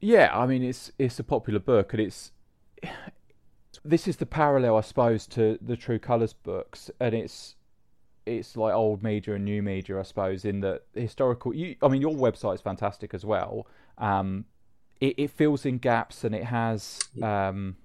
Yeah, I mean it's it's a popular book and it's this is the parallel, I suppose, to the True Colours books, and it's it's like old media and new media, I suppose, in the historical. You, I mean, your website is fantastic as well. Um, it, it fills in gaps and it has um,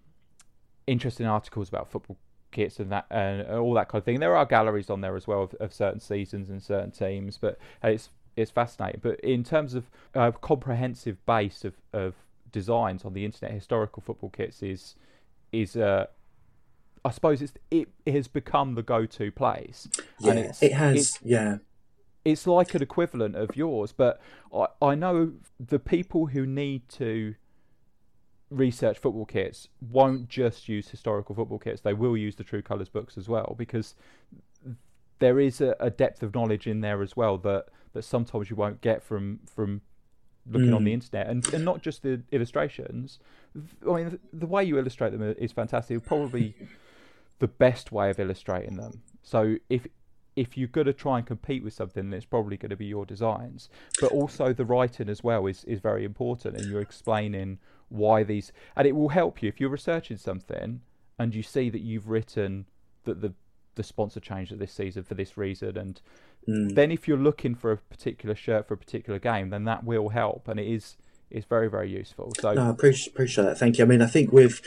interesting articles about football kits and that and all that kind of thing. There are galleries on there as well of, of certain seasons and certain teams, but it's it's fascinating. But in terms of a comprehensive base of, of designs on the internet, historical football kits is is uh, I suppose it's it, it has become the go-to place. Yeah, it has. yeah, it's like an equivalent of yours, but I I know the people who need to research football kits won't just use historical football kits; they will use the True Colours books as well because there is a, a depth of knowledge in there as well that that sometimes you won't get from from looking mm. on the mm. internet, and and not just the illustrations. I mean, the way you illustrate them is fantastic. Probably the best way of illustrating them. So if if you're going to try and compete with something, it's probably going to be your designs. But also the writing as well is is very important, and you're explaining why these, and it will help you if you're researching something and you see that you've written that the the sponsor changed it this season for this reason and mm. then if you're looking for a particular shirt for a particular game then that will help and it is it's very very useful so no, I appreciate, appreciate that thank you I mean I think with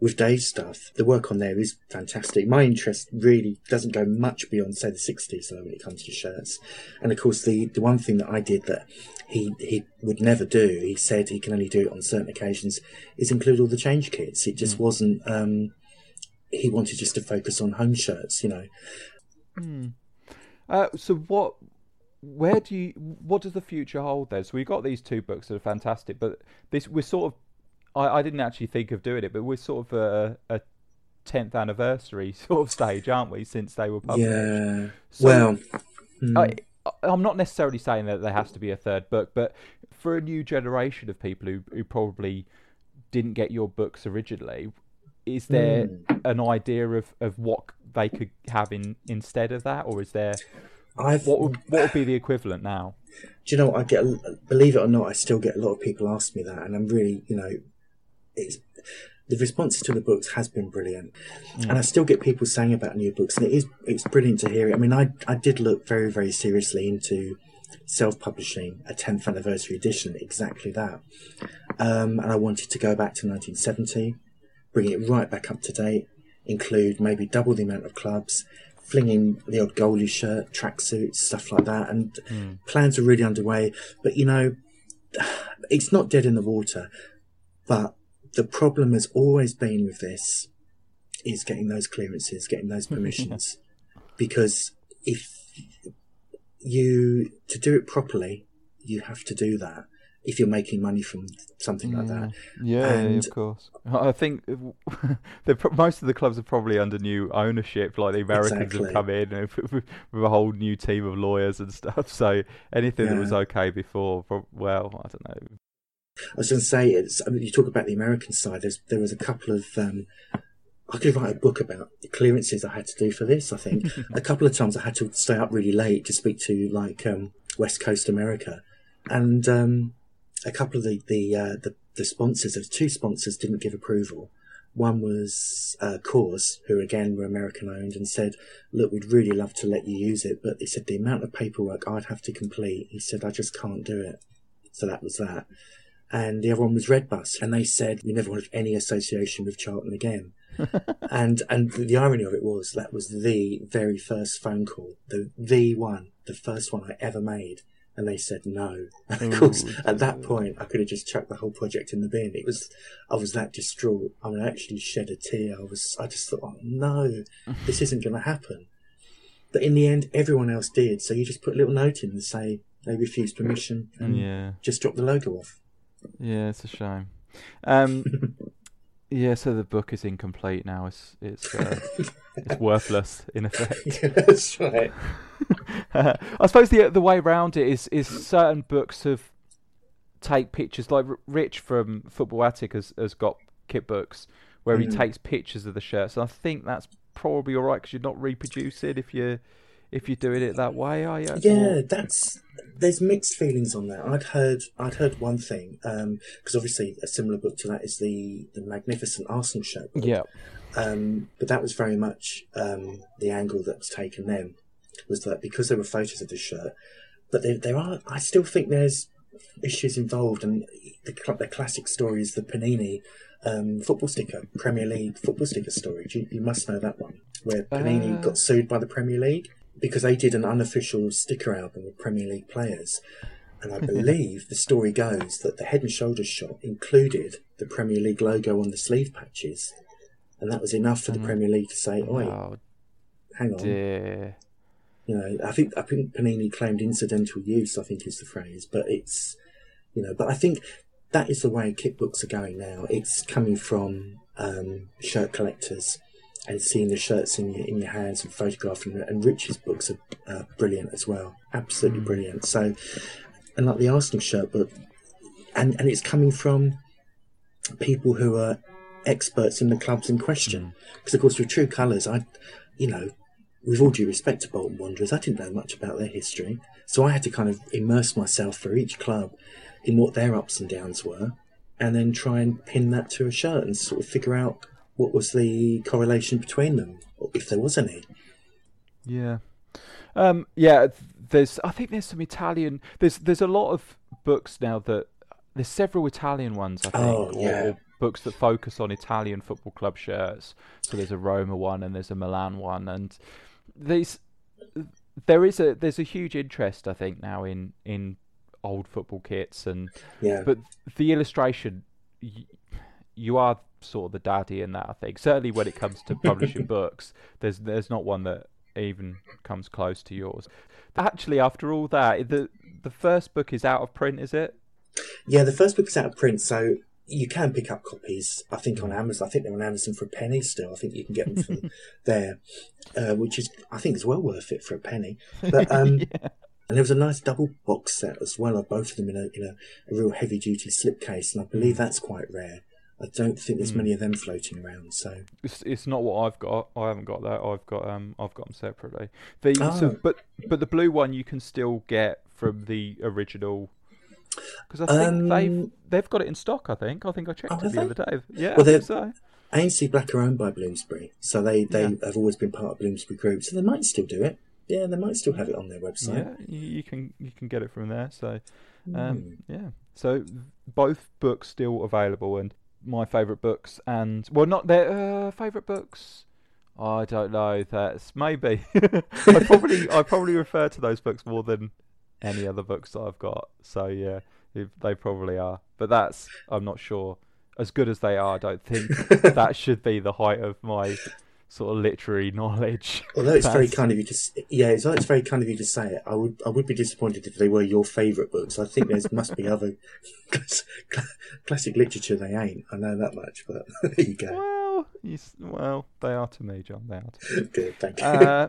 with Dave's stuff the work on there is fantastic my interest really doesn't go much beyond say the 60s though when it comes to shirts and of course the the one thing that I did that he he would never do he said he can only do it on certain occasions is include all the change kits it just mm. wasn't um he wanted just to focus on home shirts, you know. Mm. Uh, so what? Where do you? What does the future hold there? So we've got these two books that are fantastic, but this we're sort of. I, I didn't actually think of doing it, but we're sort of a, a 10th anniversary sort of stage, aren't we? Since they were published. Yeah. So well. Hmm. I, I'm not necessarily saying that there has to be a third book, but for a new generation of people who, who probably didn't get your books originally, is there mm. an idea of, of what they could have in instead of that, or is there I've, what would what would be the equivalent now? Do you know? What I get believe it or not, I still get a lot of people ask me that, and I'm really you know, it's the responses to the books has been brilliant, mm. and I still get people saying about new books, and it is it's brilliant to hear it. I mean, I I did look very very seriously into self-publishing a 10th anniversary edition, exactly that, um, and I wanted to go back to 1970 bring it right back up to date, include maybe double the amount of clubs, flinging the odd goalie shirt, tracksuits, stuff like that. And mm. plans are really underway. But you know, it's not dead in the water. But the problem has always been with this is getting those clearances, getting those permissions. because if you, to do it properly, you have to do that if you're making money from something like that. Yeah, and, of course. I think most of the clubs are probably under new ownership. Like the Americans exactly. have come in with, with, a whole new team of lawyers and stuff. So anything yeah. that was okay before, well, I don't know. I was going to say, it's, I mean, you talk about the American side. There's, there was a couple of. Um, I could write a book about the clearances I had to do for this. I think a couple of times I had to stay up really late to speak to like um, West Coast America, and um, a couple of the the, uh, the, the sponsors, there's two sponsors didn't give approval. One was uh, Coors, who again were American owned, and said, "Look, we'd really love to let you use it, but they said the amount of paperwork I'd have to complete." He said, "I just can't do it." So that was that. And the other one was Redbus, and they said we never want any association with Charlton again. and and the irony of it was that was the very first phone call, the the one, the first one I ever made and they said no. And of course, at that point, I could have just chucked the whole project in the bin. It was, I was that distraught. I mean, I actually shed a tear. I was, I just thought, oh no, this isn't going to happen. But in the end, everyone else did. So you just put a little note in and say they refused permission and yeah. just drop the logo off. Yeah, it's a shame. Um, Yeah, so the book is incomplete now. It's it's uh, it's worthless in effect. Yeah, that's right. uh, I suppose the the way around it is is certain books have take pictures. Like Rich from Football Attic has has got kit books where he Mm. takes pictures of the shirts. And I think that's probably all right because you're not reproducing if you if you're doing it that way, are you? Yeah, that's there's mixed feelings on that. I'd heard I'd heard one thing because obviously a similar book to that is the the magnificent Arsenal shirt. Yeah. Um, but that was very much um, the angle that was taken then was that because there were photos of the shirt, but there, there are I still think there's issues involved, and the, the classic story is the Panini um, football sticker, Premier League football sticker story. You, you must know that one, where Panini Uh. got sued by the Premier League because they did an unofficial sticker album with Premier League players. And I believe the story goes that the head and shoulders shot included the Premier League logo on the sleeve patches. And that was enough for the Premier League to say, "Oi, Oh hang on." dear. You know, I think I think Panini claimed incidental use. I think is the phrase, but it's you know, but I think that is the way kit books are going now. It's coming from um, shirt collectors and seeing the shirts in your in your hands and photographing them. And Rich's books are uh, brilliant as well, absolutely brilliant. So, and like the Arsenal shirt book, and and it's coming from people who are experts in the clubs in question. Because of course, with True Colours, I, you know, with all due respect to Bolton Wanderers, I didn't know much about their history, so I had to kind of immerse myself for each club in what their ups and downs were, and then try and pin that to a shirt and sort of figure out what was the correlation between them, if there was any. Yeah. Um, yeah, there's. I think there's some Italian. There's there's a lot of books now that there's several Italian ones. I think, Oh, yeah. or books that focus on Italian football club shirts. So there's a Roma one and there's a Milan one, and these there is a there's a huge interest I think now in in old football kits. And Yeah, but the illustration y- you are sort of the daddy in that I think. Certainly when it comes to publishing books there's there's not one that even comes close to yours. Actually after all that the the first book is out of print is it? Yeah. The first book is out of print, so you can pick up copies. I think on Amazon. I think they're on Amazon for a penny still. I think you can get them for there, uh, which is I think is well worth it for a penny. But um, yeah. And there was a nice double box set as well of both of them in a in a, a real heavy duty slipcase, and I believe that's quite rare. I don't think there's many of them floating around. So it's, it's not what I've got I haven't got that I've got um I've got them separately the so, Oh. but but the blue one you can still get from the original because I think they've Um, they've got it in stock I think I think I checked Oh, it the they? other day yeah Well, I think they're- so A&C Black are owned by Bloomsbury, so they they Yeah. have always been part of Bloomsbury Group, so they might still do it. Yeah, they might still have it on their website. Yeah, you, can you can get it from there. So, Hmm. um, yeah. So both books still available, and my favourite books, and well, not their uh, favourite books. I don't know. That's maybe. I probably I probably refer to those books more than any other books that I've got. So yeah, they probably are. But that's I'm not sure. As good as they are, I don't think that should be the height of my sort of literary knowledge. Although it's very kind of you to, yeah, it's, it's very kind of you to say it. I would, I would be disappointed if they were your favourite books. I think there must be other classic literature they ain't. I know that much, but there you go. Well, you, well, they are to me, John. They are to me. Good, thank you. Uh,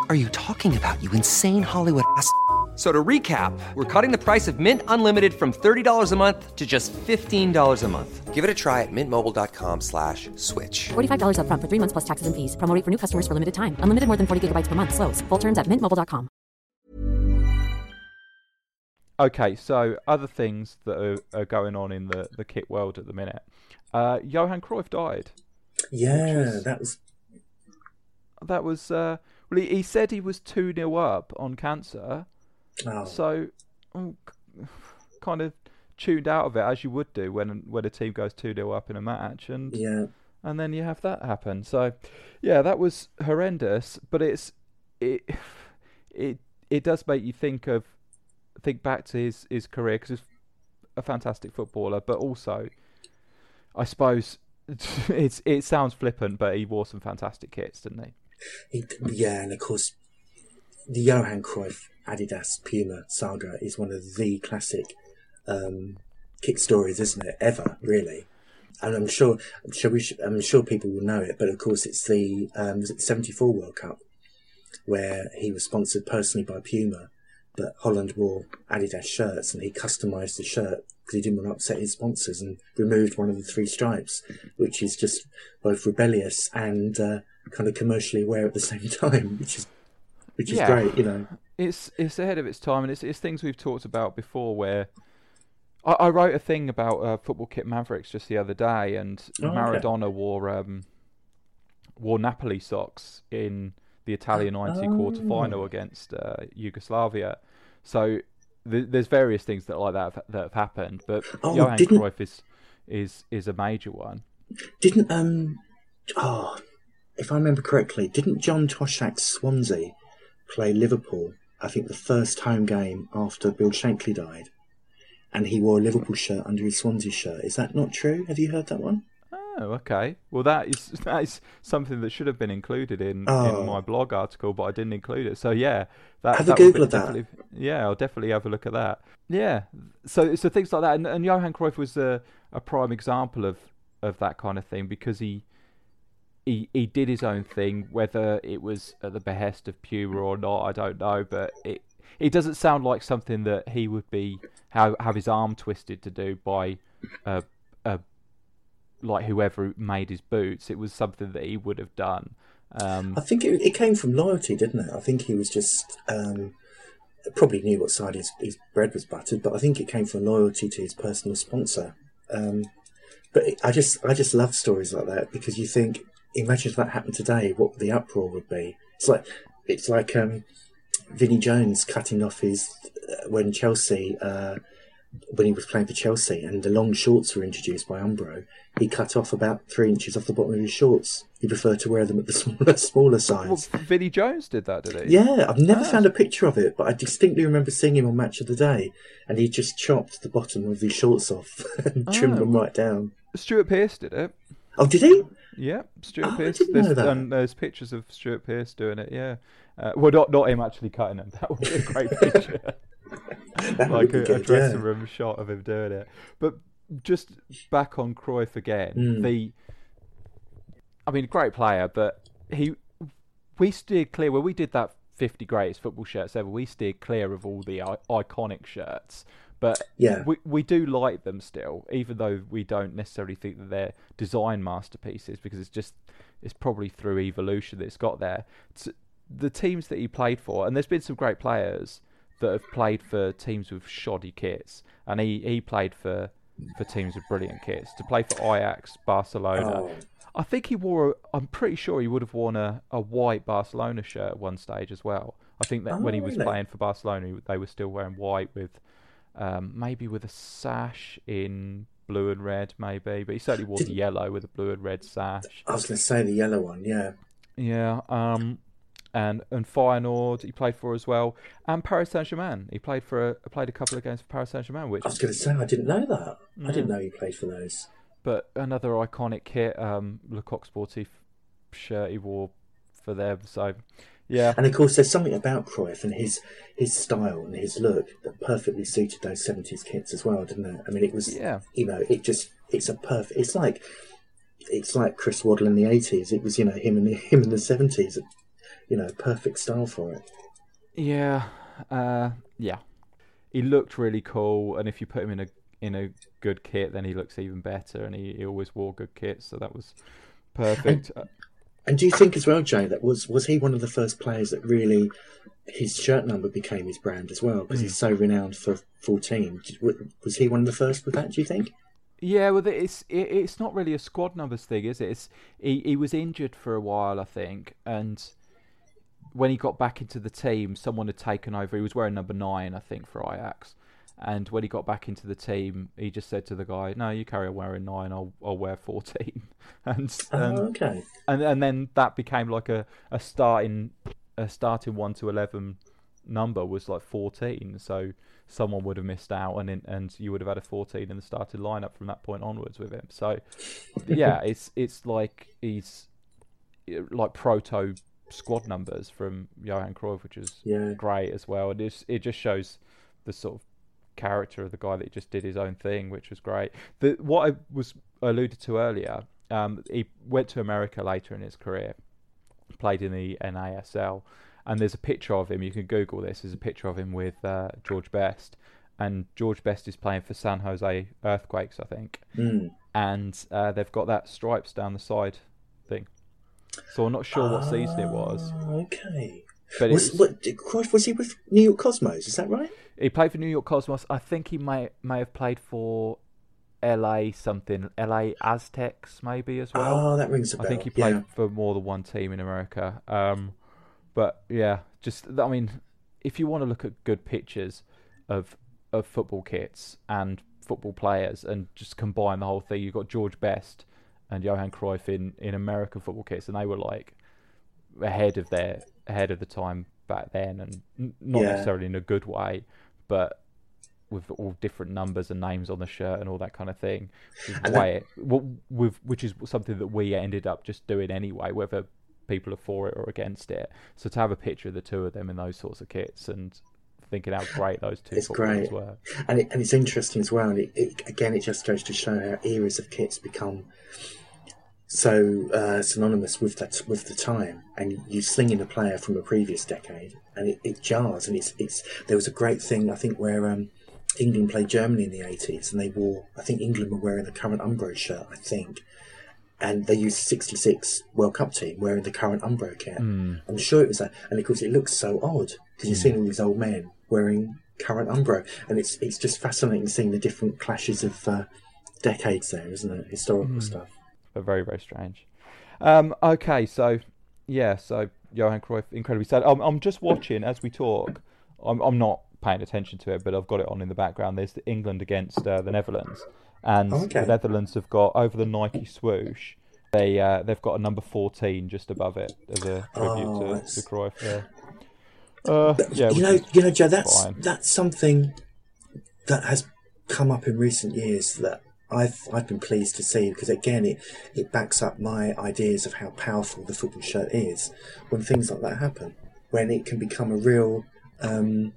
are you talking about, you insane Hollywood ass? So to recap, we're cutting the price of Mint Unlimited from $30 a month to just $15 a month. Give it a try at mintmobile.com slash switch. $45 upfront for three months plus taxes and fees. Promo rate for new customers for limited time. Unlimited more than 40 gigabytes per month. Slows. Full terms at mintmobile.com. okay, so other things that are, are going on in the, the kit world at the minute. Uh, Johan Cruyff died. yeah, was- that was That was uh, well. He, he said he was two 0 up on cancer, oh, so um, k- kind of tuned out of it as you would do when when a team goes two 0 up in a match, and Yeah. and then you have that happen. So, yeah, that was horrendous. But it's it it it does make you think of think back to his his career because he's a fantastic footballer, but also, I suppose it's it sounds flippant, but he wore some fantastic kits, didn't he? He, yeah, and of course, the Johan Cruyff Adidas Puma saga is one of the classic um, kick stories, isn't it? Ever, really. And I'm sure, I'm sure, we should, I'm sure people will know it. But of course, it's the um, it the '74 World Cup where he was sponsored personally by Puma, but Holland wore Adidas shirts, and he customised the shirt because he didn't want to upset his sponsors, and removed one of the three stripes, which is just both rebellious and uh, kind of commercially aware at the same time, which is which is Yeah. great, you know. It's it's ahead of its time, and it's it's things we've talked about before. Where I, I wrote a thing about uh, football kit Mavericks just the other day, and Oh, okay. Maradona wore um, wore Napoli socks in the Italian ninety quarter final Oh. against uh, Yugoslavia. So th- there's various things that like that have, that have happened, but Oh, Johan didn't- Cruyff is is is a major one. Didn't um oh if I remember correctly, didn't John Toshack's Swansea play Liverpool? I think the first home game after Bill Shankly died, and he wore a Liverpool shirt under his Swansea shirt. Is that not true? Have you heard that one? Oh, okay. Well, that is that is something that should have been included in, Oh. in my blog article, but I didn't include it. So yeah, that Have a that would Google of that. Yeah, I'll definitely have a look at that. Yeah, so so things like that, and, and Johan Cruyff was a, a prime example of, of that kind of thing because he he he did his own thing, whether it was at the behest of Puma or not, I don't know, but it it doesn't sound like something that he would be have have his arm twisted to do by a a like whoever made his boots. It was something that he would have done. Um, I think it, it came from loyalty, didn't it? I think he was just um, probably knew what side his, his bread was buttered, but I think it came from loyalty to his personal sponsor. Um, but I just I just love stories like that because you think, imagine if that happened today, what the uproar would be. It's like it's like um, Vinnie Jones cutting off his uh, when Chelsea. Uh, when he was playing for Chelsea and the long shorts were introduced by Umbro, he cut off about three inches off the bottom of his shorts. He preferred to wear them at the smaller, smaller well, size. Vinnie Jones did that, did he? Yeah, I've never Ah. found a picture of it, but I distinctly remember seeing him on Match of the Day, and he just chopped the bottom of his shorts off and trimmed Oh. them right down. Stuart Pearce did it. Oh, did he? Yeah, Stuart Oh, Pearce. there's. And there's pictures of Stuart Pearce doing it. Yeah. Uh, well, not not him actually cutting them. That would be a great picture. Like would be a, a dressing yeah. room shot of him doing it. But just back on Cruyff again. Hmm. The, I mean, great player, but he, we steered clear when we did that 50 greatest football shirts ever. We steered clear of all the I- iconic shirts, but Yeah. we we do like them still, even though we don't necessarily think that they're design masterpieces because it's just it's probably through evolution that it's got there. It's, the teams that he played for, and there's been some great players that have played for teams with shoddy kits, and he, he played for for teams with brilliant kits. To play for Ajax, Barcelona, Oh. I think he wore. A, I'm pretty sure he would have worn a, a white Barcelona shirt at one stage as well. I think that Oh, when he was oh, really? playing for Barcelona, they were still wearing white with um, maybe with a sash in blue and red, maybe. But he certainly wore the Didn't- yellow with a blue and red sash. I was going to say the yellow one, yeah. Yeah. Um, and and Feyenoord he played for as well, and Paris Saint Germain. He played for a, played a couple of games for Paris Saint Germain, which I was going to say, I didn't know that. I didn't Mm. know he played for those. but another iconic kit, um, Le Coq Sportif shirt he wore for them. So, yeah, And of course, there's something about Cruyff and his his style and his look that perfectly suited those 70s kits as well, didn't it? I mean, it was, Yeah. you know, it just, it's a perfect, it's like, it's like Chris Waddle in the 80s. It was, you know, him in the, him in the 70s, you know, perfect style for it. yeah, uh, yeah. He looked really cool, and if you put him in a in a good kit, then he looks even better. And he, he always wore good kits, so that was perfect. Uh, And do you think as well, Jay, that was was he one of the first players that really his shirt number became his brand as well because he's mm. so renowned for 14? Was he one of the first with that? Do you think? Yeah, well, it's it, it's not really a squad numbers thing, is it? It's he he was injured for a while, I think, and when he got back into the team, someone had taken over. He was wearing number nine, I think, for Ajax, And when he got back into the team, he just said to the guy, "No, you carry on wearing nine. I'll I'll wear 14. and Oh, okay. and and then that became like a a starting a starting one to eleven number was like 14. So someone would have missed out, and in, and you would have had a 14 in the starting lineup from that point onwards with him. So yeah, it's it's like he's uh, like proto squad numbers from Johan Cruyff, which is Yeah. great as well. And it's, it just shows the sort of character of the guy that just did his own thing, which was great. The what I was alluded to earlier, um, he went to America later in his career, played in the NASL, and there's a picture of him. You can Google this. There's a picture of him with uh, George Best, and George Best is playing for San Jose Earthquakes, I think, Mm. and uh, they've got that stripes down the side thing. So I'm not sure what season it was, Ah, Okay. But Was, was, what, was he with New York Cosmos? Is that right? He played for New York Cosmos. I think he may may have played for LA something, LA Aztecs maybe as well. oh, that rings a I bell. I think he played Yeah. for more than one team in America. Um, but yeah, just I mean, if you want to look at good pictures of of football kits and football players and just combine the whole thing, you've got George Best and Johan Cruyff in in American football kits, and they were like ahead of their ahead of the time back then, and n- not Yeah. necessarily in a good way, but with all different numbers and names on the shirt and all that kind of thing, which is why it, with which is something that we ended up just doing anyway, whether people are for it or against it. So to have a picture of the two of them in those sorts of kits and thinking how great those two It's great. were. And, it, and it's interesting as well. And it, it, again, it just goes to show how eras of kits become so uh, synonymous with that with the time. And you sling in a player from a previous decade, and it, it jars. And it's it's there was a great thing I think where um, England played Germany in the eighties, and they wore I think England were wearing the current Umbro shirt, I think. And they used '66 World Cup team wearing the current Umbro kit. I'm sure it was that, and of course it looks so odd because you've seen all these old men wearing current Umbro, and it's it's just fascinating seeing the different clashes of uh, decades there, isn't it? Historical stuff. But very very strange. Um, okay, so yeah, so Johan Cruyff, incredibly sad. I'm, I'm just watching as we talk. I'm I'm not paying attention to it, but I've got it on in the background. There's the England against uh, the Netherlands, and Okay. the Netherlands have got over the Nike swoosh. They uh, they've got a number 14 just above it as a tribute Oh, to, that's- to Cruyff. Yeah. Uh, yeah, you know, you know, Joe, that's fine. that's something that has come up in recent years that I've I've been pleased to see because again, it it backs up my ideas of how powerful the football shirt is when things like that happen, when it can become a real. Um,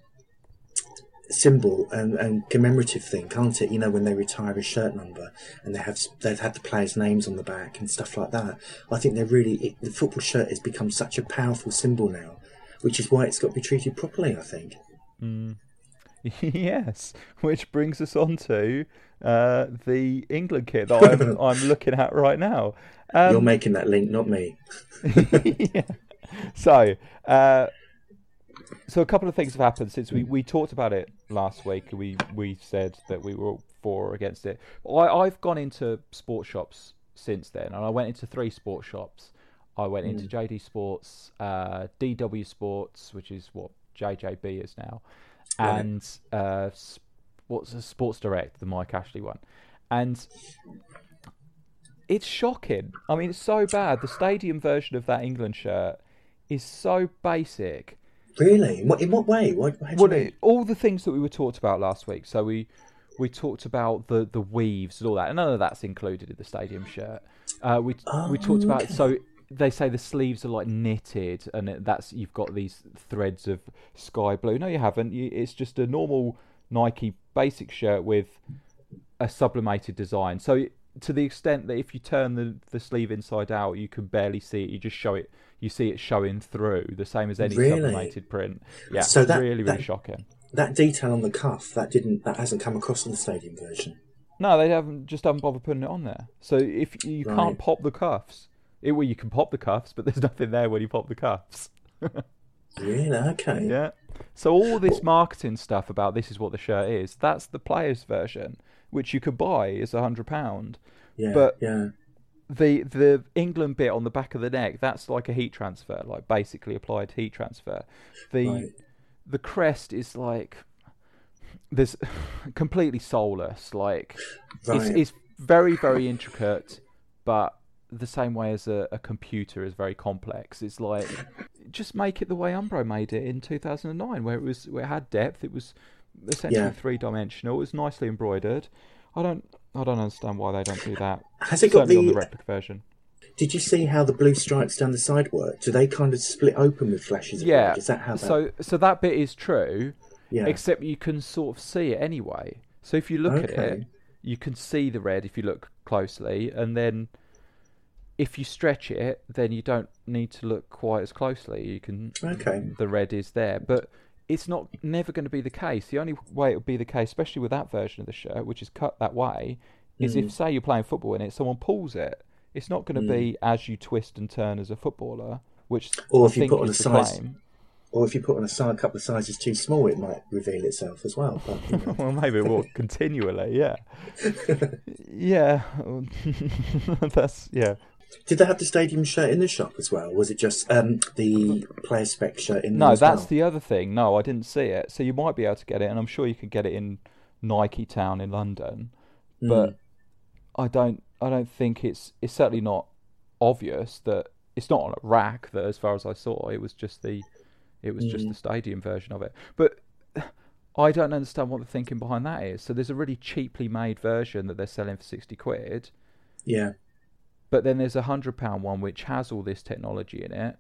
symbol and, and commemorative thing can't it? You know when they retire a shirt number and they have they've had the players names on the back and stuff like that. I think they're really it, the football shirt has become such a powerful symbol now which is why it's got to be treated properly i think yes, which brings us on to uh, the England kit that I'm, I'm looking at right now. Um, you're making that link not me yeah. So, uh, so a couple of things have happened since we, we talked about it last week. We we said that we were for or against it. I, I've gone into sports shops since then, and I went into three sports shops. I went into JD Sports, uh, DW Sports, which is what JJB is now, Right. and uh, what's a Sports Direct, the Mike Ashley one, and it's shocking. I mean, it's so bad. The stadium version of that England shirt is so basic. really in what, in what way what, how Well, all the things that we were talked about last week. So we we talked about the the weaves and all that. And none of that's included in the stadium shirt. Uh, we we talked Oh, about okay. so they say the sleeves are like knitted, and that's you've got these threads of sky blue. No, you haven't. You, it's just a normal Nike basic shirt with a sublimated design. So to the extent that if you turn the, the sleeve inside out, you can barely see it. You just show it. You see it showing through, the same as any Really? sublimated print. Yeah, So that- really, really that- shocking. that detail on the cuff that didn't that hasn't come across in the stadium version No, they haven't just haven't bothered putting it on there. So if you Right. can't pop the cuffs, it, well, you can pop the cuffs, but there's nothing there when you pop the cuffs. really okay Yeah. So all this marketing stuff about this is what the shirt is. That's the players' version, which you could buy is a hundred pound. yeah but- yeah The the England bit on the back of the neck, that's like a heat transfer, like basically applied heat transfer. The Right. the crest is like there's completely soulless. Like Right. it's, it's very very intricate, but the same way as a, a computer is very complex. It's like just make it the way Umbro made it in 2009, where it was where it had depth. It was essentially Yeah. three dimensional. It was nicely embroidered. I don't I don't understand why they don't do that. Has it got Certainly on the the- replica version. Did you see how the blue stripes down the side work? Do they kind of split open with flashes Yeah. red? Is that how that? So so that bit is true. yeah. except you can sort of see it anyway. So if you look at it, you can see the red if you look closely, and then if you stretch it, then you don't need to look quite as closely. You can Okay. the red is there, but it's not never going to be the case. The only way it would be the case, especially with that version of the shirt, which is cut that way, is Mm. if say you're playing football in it, someone pulls it. It's not going to Mm. be as you twist and turn as a footballer, which Or I if you put on a size- claim. Or if you put on a size, a couple of sizes too small, it might reveal itself as well. But, you know. well, maybe it will continually. Yeah, yeah. That's yeah. Did they have the stadium shirt in the shop as well? Was it just um, the player spec shirt in No, that's well? the other thing. No, I didn't see it. So you might be able to get it, and I'm sure you could get it in Nike Town in London. Hmm. But I don't. I don't think it's. It's certainly not obvious that it's not on a rack. That, as far as I saw, it was just the. It was Hmm. just the stadium version of it. But I don't understand what the thinking behind that is. So there's a really cheaply made version that they're selling for sixty quid. Yeah. But then there's a hundred pound one which has all this technology in it.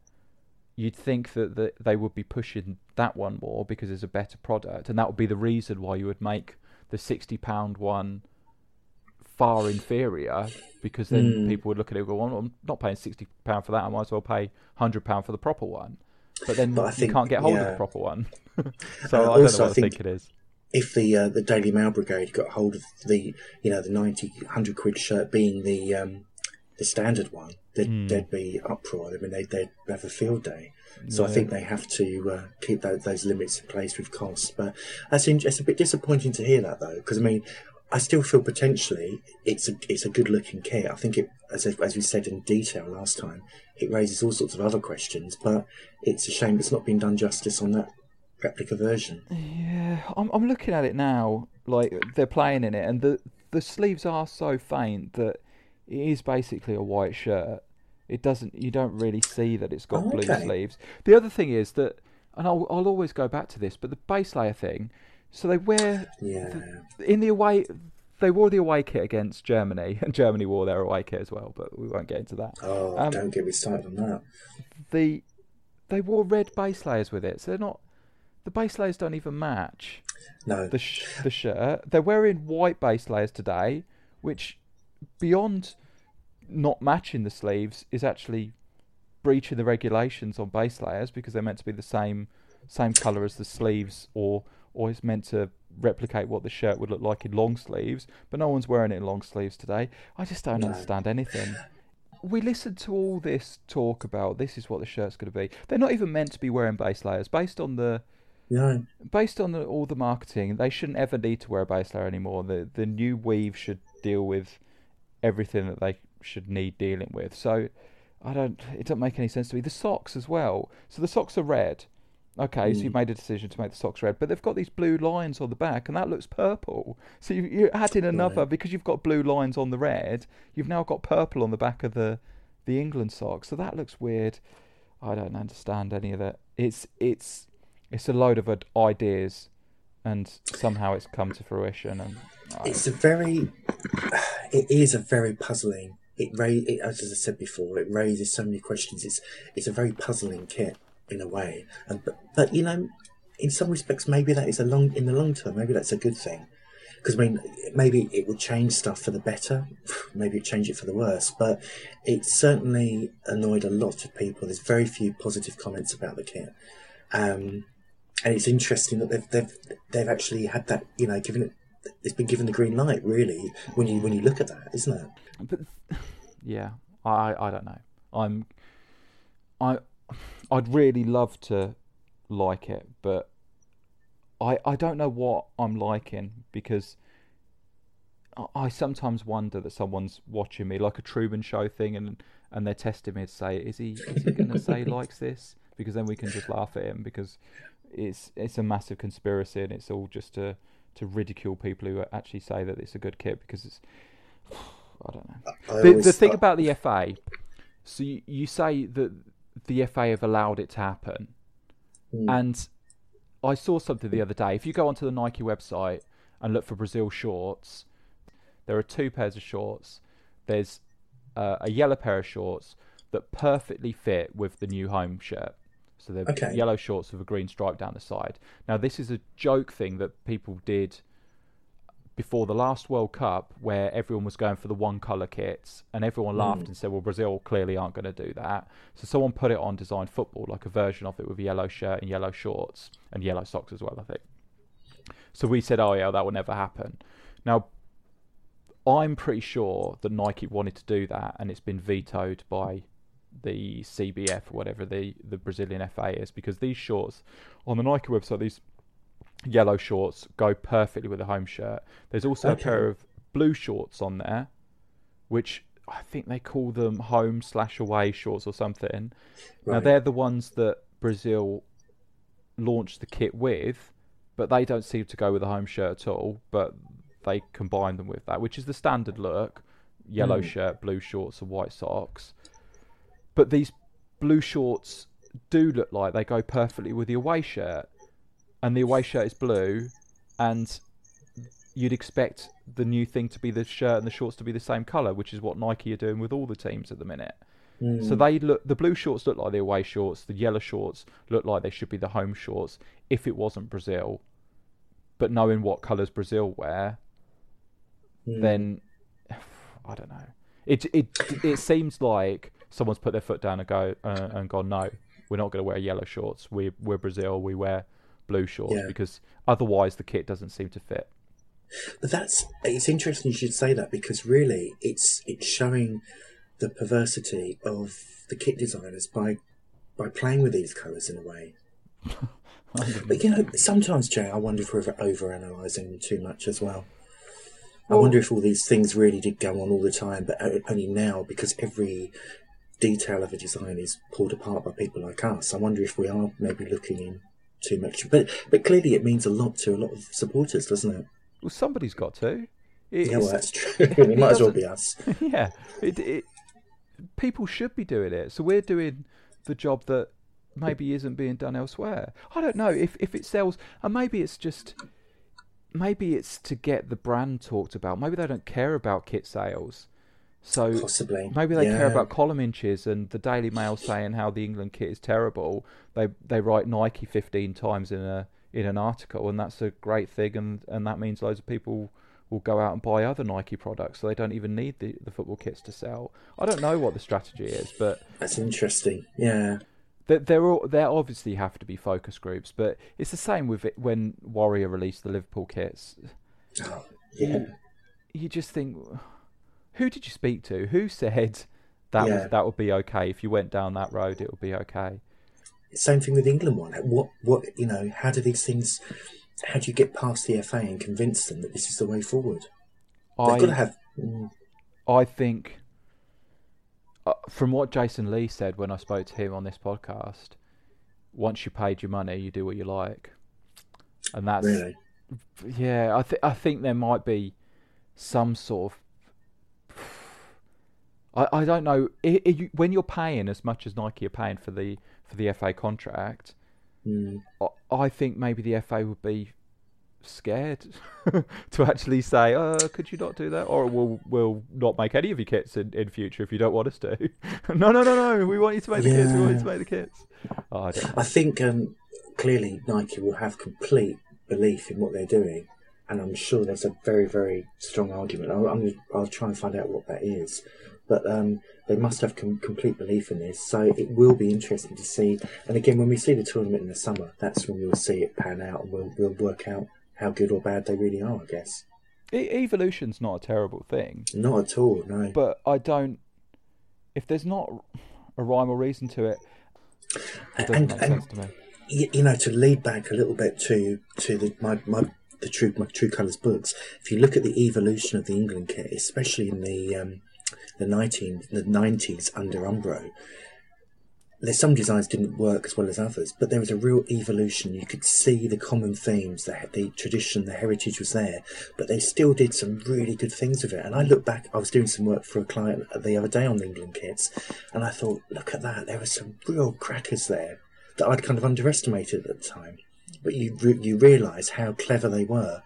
You'd think that the, they would be pushing that one more because it's a better product, and that would be the reason why you would make the sixty pound one far inferior. Because then Hmm. people would look at it and go, well, "I'm not paying sixty pound for that. I might as well pay hundred pound for the proper one." But then But you think- can't get hold of the proper one. Uh, so I don't know what I I think- think it is. If the uh, the Daily Mail Brigade got hold of the you know the 90, 100 quid shirt being the um, the standard one, there'd, Hmm. there'd be uproar. I mean, they'd, they'd have a field day. So I think they have to uh, keep those, those limits in place with costs. But that's in, it's a bit disappointing to hear that though, because I mean, I still feel potentially it's a it's a good looking kit. I think it, as as we said in detail last time, it raises all sorts of other questions. But it's a shame it's not been done justice on that replica version. Yeah, I'm I'm looking at it now. Like they're playing in it, and the the sleeves are so faint that it is basically a white shirt. It doesn't. You don't really see that it's got Oh, blue okay. sleeves. The other thing is that, and I'll I'll always go back to this, but the base layer thing. So they wear Yeah. in the away. They wore the away kit against Germany, and Germany wore their away kit as well. But we won't get into that. Oh, Um, don't get me started on that. The they wore red base layers with it, so they're not. The base layers don't even match No. the sh- the shirt. They're wearing white base layers today, which beyond not matching the sleeves is actually breaching the regulations on base layers because they're meant to be the same same color as the sleeves or or it's meant to replicate what the shirt would look like in long sleeves, but no one's wearing it in long sleeves today. I just don't No. understand anything. We listened to all this talk about this is what the shirt's going to be. They're not even meant to be wearing base layers based on the No. based on the, all the marketing, they shouldn't ever need to wear a base layer anymore. The the new weave should deal with everything that they should need dealing with. So I don't. It doesn't make any sense to me. The socks as well. So the socks are red. Okay, so you've hmm. made a decision to make the socks red, but they've got these blue lines on the back, and that looks purple. So you, you add in another Right. because you've got blue lines on the red. You've now got purple on the back of the the England socks. So that looks weird. I don't understand any of that. It's it's it's a load of ideas, and somehow it's come to fruition. And I, It's a very, it is a very puzzling. It, ra- it as I said before, it raises so many questions. It's it's a very puzzling kit in a way, and but, but you know, in some respects, maybe that is a long in the long term. Maybe that's a good thing, because I mean, maybe it would change stuff for the better. Maybe it change it for the worse, but it certainly annoyed a lot of people. There's very few positive comments about the kit. Um, and it's interesting that they've they've they've actually had that you know given it it's been given the green light really when you when you look at that isn't it but yeah, I I don't know. I'm I I'd really love to like it, but I I don't know what I'm liking because I- I sometimes wonder that someone's watching me like a Truman Show thing, and and they're testing me to say, is he is he going to say he likes this? Because then we can just laugh at him because it's it's a massive conspiracy and it's all just to to ridicule people who actually say that it's a good kit because it's I don't know. I The, the thing about the FA, so you, you say that the FA have allowed it to happen, Hmm. and I saw something the other day. If you go onto the Nike website and look for Brazil shorts, there are two pairs of shorts. There's uh, a yellow pair of shorts that perfectly fit with the new home shirt. So they're Okay. yellow shorts with a green stripe down the side. Now this is a joke thing that people did before the last World Cup, where everyone was going for the one colour kits, and everyone hmm. laughed and said, "Well, Brazil clearly aren't going to do that." So someone put it on Design Football, like a version of it with a yellow shirt and yellow shorts and yellow socks as well, I think. So we said, "Oh yeah, that will never happen." Now, I'm pretty sure that Nike wanted to do that, and it's been vetoed by the CBF or whatever the the Brazilian FA is, because these shorts on the Nike website, these yellow shorts go perfectly with a home shirt. There's also a pair of blue shorts on there, which I think they call them home slash away shorts or something. Now they're the ones that Brazil launched the kit with, but they don't seem to go with a home shirt at all. But they combine them with that, which is the standard look: yellow hmm. shirt, blue shorts, and white socks. But these blue shorts do look like they go perfectly with the away shirt, and the away shirt is blue, and you'd expect the new thing to be the shirt and the shorts to be the same color, which is what Nike are doing with all the teams at the minute. So hmm. they look the blue shorts look like the away shorts, the yellow shorts look like they should be the home shorts if it wasn't Brazil. But knowing what colours Brazil wear, hmm. then I don't know. It it it seems like someone's put their foot down and go uh, and gone no, we're not going to wear yellow shorts. We we're Brazil. We wear blue shorts Yeah. because otherwise the kit doesn't seem to fit. But that's it's interesting you should say that because really it's it's showing the perversity of the kit designers by by playing with these colours in a way. but you know, sometimes Jay, I wonder if we're over analysing too much as well. I wonder if all these things really did go on all the time, but only now because every detail of a design is pulled apart by people like us. I wonder if we are maybe looking in too much. But but clearly, it means a lot to a lot of supporters, doesn't it? Well, somebody's got to. It- Yeah, well, that's true. it might as well be us. yeah, it, it, people should be doing it. So we're doing the job that maybe isn't being done elsewhere. I don't know if if it sells, and maybe it's just maybe it's to get the brand talked about. Maybe they don't care about kit sales. So Possibly. maybe they care about column inches and the Daily Mail saying how the England kit is terrible. They they write Nike fifteen times in a in an article, and that's a great thing, and and that means loads of people will go out and buy other Nike products, so they don't even need the, the football kits to sell. I don't know what the strategy is, but That's interesting. Yeah. there there, are, there obviously have to be focus groups, but it's the same with it when Warrior released the Liverpool kits. Oh, yeah. You just think, who did you speak to? Who said that Yeah. was, that would be okay if you went down that road? It would be okay. Same thing with England one. What what you know? How do these things? How do you get past the FA and convince them that this is the way forward? They've I got to have. mm, I think, uh, from what Jason Lee said when I spoke to him on this podcast, once you paid your money, you do what you like, and that's Really. yeah. I think I think there might be some sort of. I, I don't know I, I, you, when you're paying as much as Nike are paying for the for the FA contract. Mm. I, I think maybe the FA would be scared to actually say, "Uh, could you not do that?" Or we'll we'll not make any of your kits in, in future if you don't want us to. no, no, no, no. We want you to make the kits. We want you to Yeah. make the kits. Oh, I. I think um, clearly Nike will have complete belief in what they're doing, and I'm sure there's a very, very strong argument. I'll, I'm, I'll try and find out what that is, but um, they must have com- complete belief in this. So it will be interesting to see. And again, when we see the tournament in the summer, that's when we'll see it pan out, and we'll we'll work out how good or bad they really are. I guess E- evolution's not a terrible thing, not at all. No, but I don't. If there's not a rhyme or reason to it, it doesn't and, make sense to me. you, you know, to lead back a little bit to to the my, my the true my True Colours books. If you look at the evolution of the England kit, especially in the um, the nineteen the nineties under Umbro, there's some designs didn't work as well as others, but there was a real evolution. You could see the common themes, the, the tradition, the heritage was there, but they still did some really good things with it. And I look back, I was doing some work for a client the other day on the England kits, and I thought, look at that, there were some real crackers there that I'd kind of underestimated at the time. But you you realise how clever they were,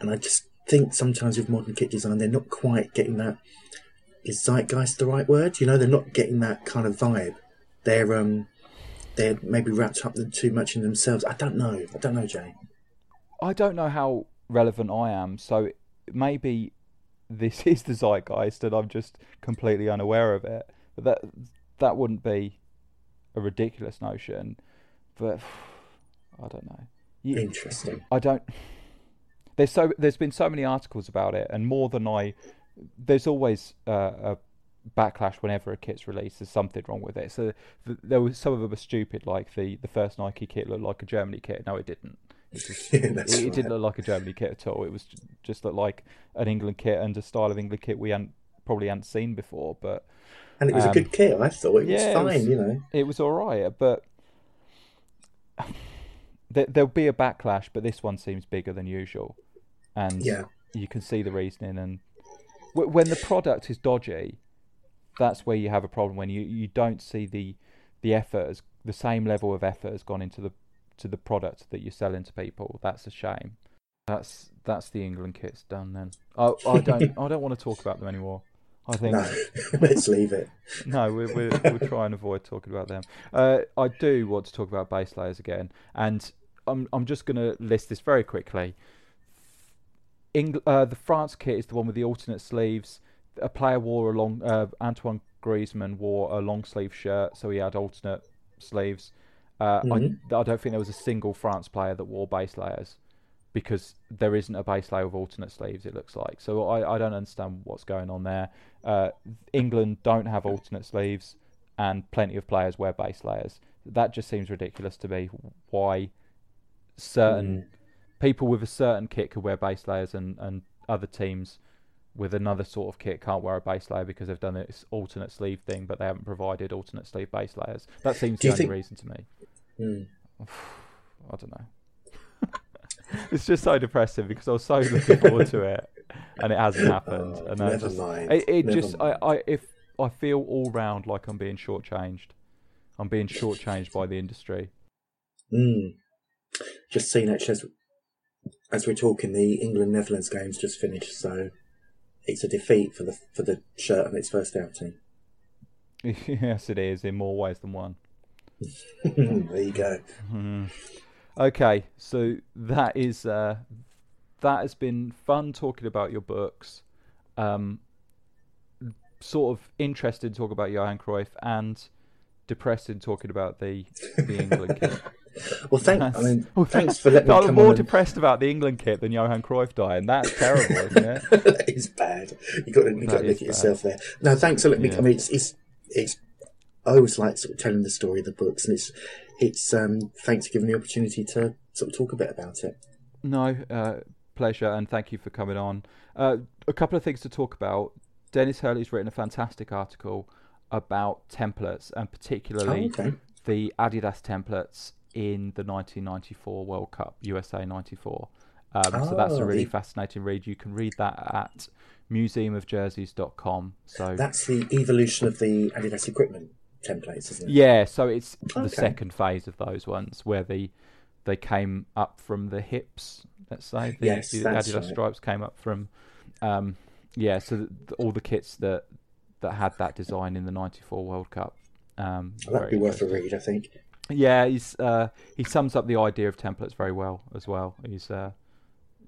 and I just think sometimes with modern kit design they're not quite getting that. Is zeitgeist the right word? You know, they're not getting that kind of vibe they're um they're maybe wrapped up too much in themselves. I don't know. I don't know, Jay. I don't know how relevant I am, so maybe this is the zeitgeist and I'm just completely unaware of it. But that that wouldn't be a ridiculous notion. But I don't know. You, Interesting. I don't. There's so there's been so many articles about it, and more than I. There's always uh, a backlash whenever a kit's released. There's something wrong with it. So th- there was some of them were stupid, like the the first Nike kit looked like a Germany kit. No, it didn't. It, just, it, right. it, didn't look like a Germany kit at all. It was just looked like an England kit and a style of England kit we hadn't probably hadn't seen before. But and it was um, a good kit. I thought it yeah, was fine. It was, you know, it was all right, but. there, there'll be a backlash, but this one seems bigger than usual, and yeah. you can see the reasoning. And when the product is dodgy, that's where you have a problem when you, you don't see the the effort as the same level of effort has gone into the to the product that you're selling to people. That's a shame. That's that's the England kits done then. I I don't I don't want to talk about them anymore. I think no, let's leave it. no, we're, we're we'll try and avoid talking about them. Uh, I do want to talk about base layers again, and I'm I'm just going to list this very quickly. Uh, the France kit is the one with the alternate sleeves a player wore a long uh, Antoine Griezmann wore a long sleeve shirt, so he had alternate sleeves. Uh, mm-hmm. I, I, don't think there was a single France player that wore base layers because there isn't a base layer with alternate sleeves. It looks like so. I, I don't understand what's going on there. Uh, England don't have alternate sleeves, and plenty of players wear base layers. That just seems ridiculous to me. Why certain mm. People with a certain kit could wear base layers and, and other teams with another sort of kit can't wear a base layer because they've done this alternate sleeve thing, but they haven't provided alternate sleeve base layers. That seems Do the only think... reason to me. Mm. I don't know. it's just so depressing because I was so looking forward to it, and it hasn't happened. Oh, and never just, mind. It, it just, I, I, if I feel all round like I'm being shortchanged. I'm being shortchanged by the industry. Mm. Just seen actually as, we're talking, the England Netherlands game's just finished, so it's a defeat for the for the shirt on its first outing. yes, it is in more ways than one. there you go. Mm-hmm. Okay, so that is uh, that has been fun talking about your books. Um, sort of interested to talk about Johan Cruyff and depressed in talking about the the England kit. Well, thank. I mean, well, thanks for letting me I'm come more on depressed about the England kit than Johan Cruyff dying. That's terrible, isn't it? that is bad. You got to, you got to look at yourself there. No, thanks for letting yeah. me. I mean, it's, it's it's. I always like sort of telling the story of the books, and it's it's um, thanks for giving me the opportunity to sort of talk a bit about it. No, uh, pleasure, and thank you for coming on. Uh, a couple of things to talk about. Denis Hurley's written a fantastic article about templates, and particularly oh, okay. the Adidas templates in the 1994 World Cup, USA 94. Um, oh, so that's a really the... fascinating read. You can read that at museumofjerseys.com. So that's the evolution of the Adidas equipment templates, isn't it? Yeah, so it's okay. the second phase of those ones where the they came up from the hips. Let's say the, yes, the Adidas right. stripes came up from. Um, yeah, so the, all the kits that that had that design in the '94 World Cup. Um, well, that'd be worth a read, I think. Yeah, he's uh, he sums up the idea of templates very well as well. He's uh,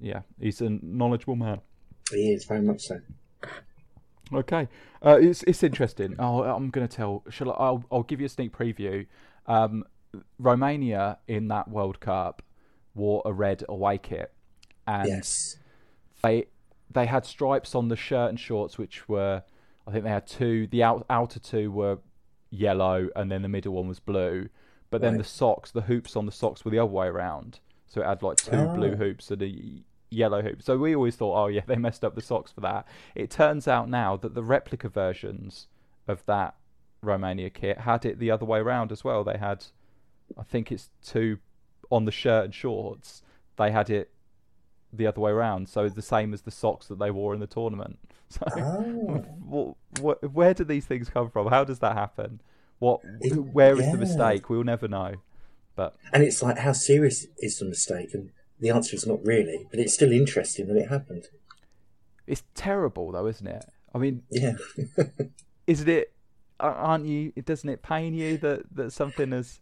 yeah, he's a knowledgeable man. He is very much so. Okay, uh, it's it's interesting. Oh, I'm going to tell. Shall I? I'll I'll give you a sneak preview. Um, Romania in that World Cup wore a red away kit, and yes. they they had stripes on the shirt and shorts, which were I think they had two. The out, outer two were yellow, and then the middle one was blue. But then right. the socks, the hoops on the socks were the other way around. So it had like two oh. blue hoops and a yellow hoop. So we always thought, oh yeah, they messed up the socks for that. It turns out now that the replica versions of that Romania kit had it the other way around as well. They had, I think it's two on the shirt and shorts. They had it the other way around, so the same as the socks that they wore in the tournament. So, Oh. wh- wh- where do these things come from? How does that happen? What? It- where is yeah. the mistake? We'll never know. But And it's like, how serious is the mistake? And the answer is not really, but it's still interesting that it happened. it's terrible, though, isn't it? I mean, Yeah. isn't it? Aren't you? Doesn't it pain you that that something as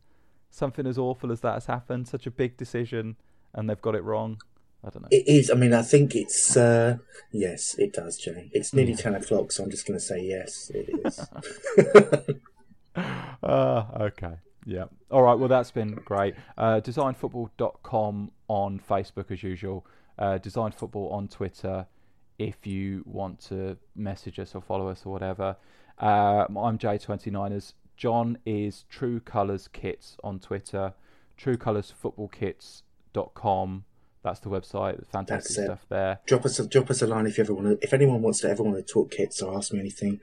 something as awful as that has happened? Such a big decision, and they've got it wrong. I don't know. It is. I mean, I think it's. Uh, yes, it does, Jay. It's nearly 10 o'clock, so I'm just going to say yes, it is. Ah, okay. Yeah. All right. Well, that's been great. Uh, designfootball.com on Facebook as usual. Uh, Design Football on Twitter if you want to message us or follow us or whatever. Uh, I'm J29ers. John is True Colours Kits on Twitter. TrueColoursFootballKits.com. That's the website. Fantastic That's stuff there. drop us a, drop us a line if you ever want to. If anyone wants to ever want to talk kits or ask me anything,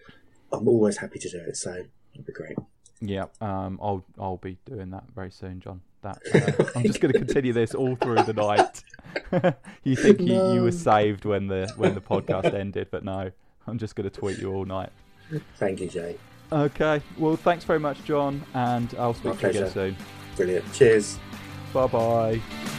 I'm always happy to do it. So be great. Yeah, um, I'll I'll be doing that very soon, John. That uh, I'm just going to continue this all through the night. you think you, you were saved when the when the podcast ended, but no, I'm just going to tweet you all night. Thank you, Jay. Okay, well, thanks very much, John, and I'll speak My to you again soon. Brilliant. Cheers. Bye bye.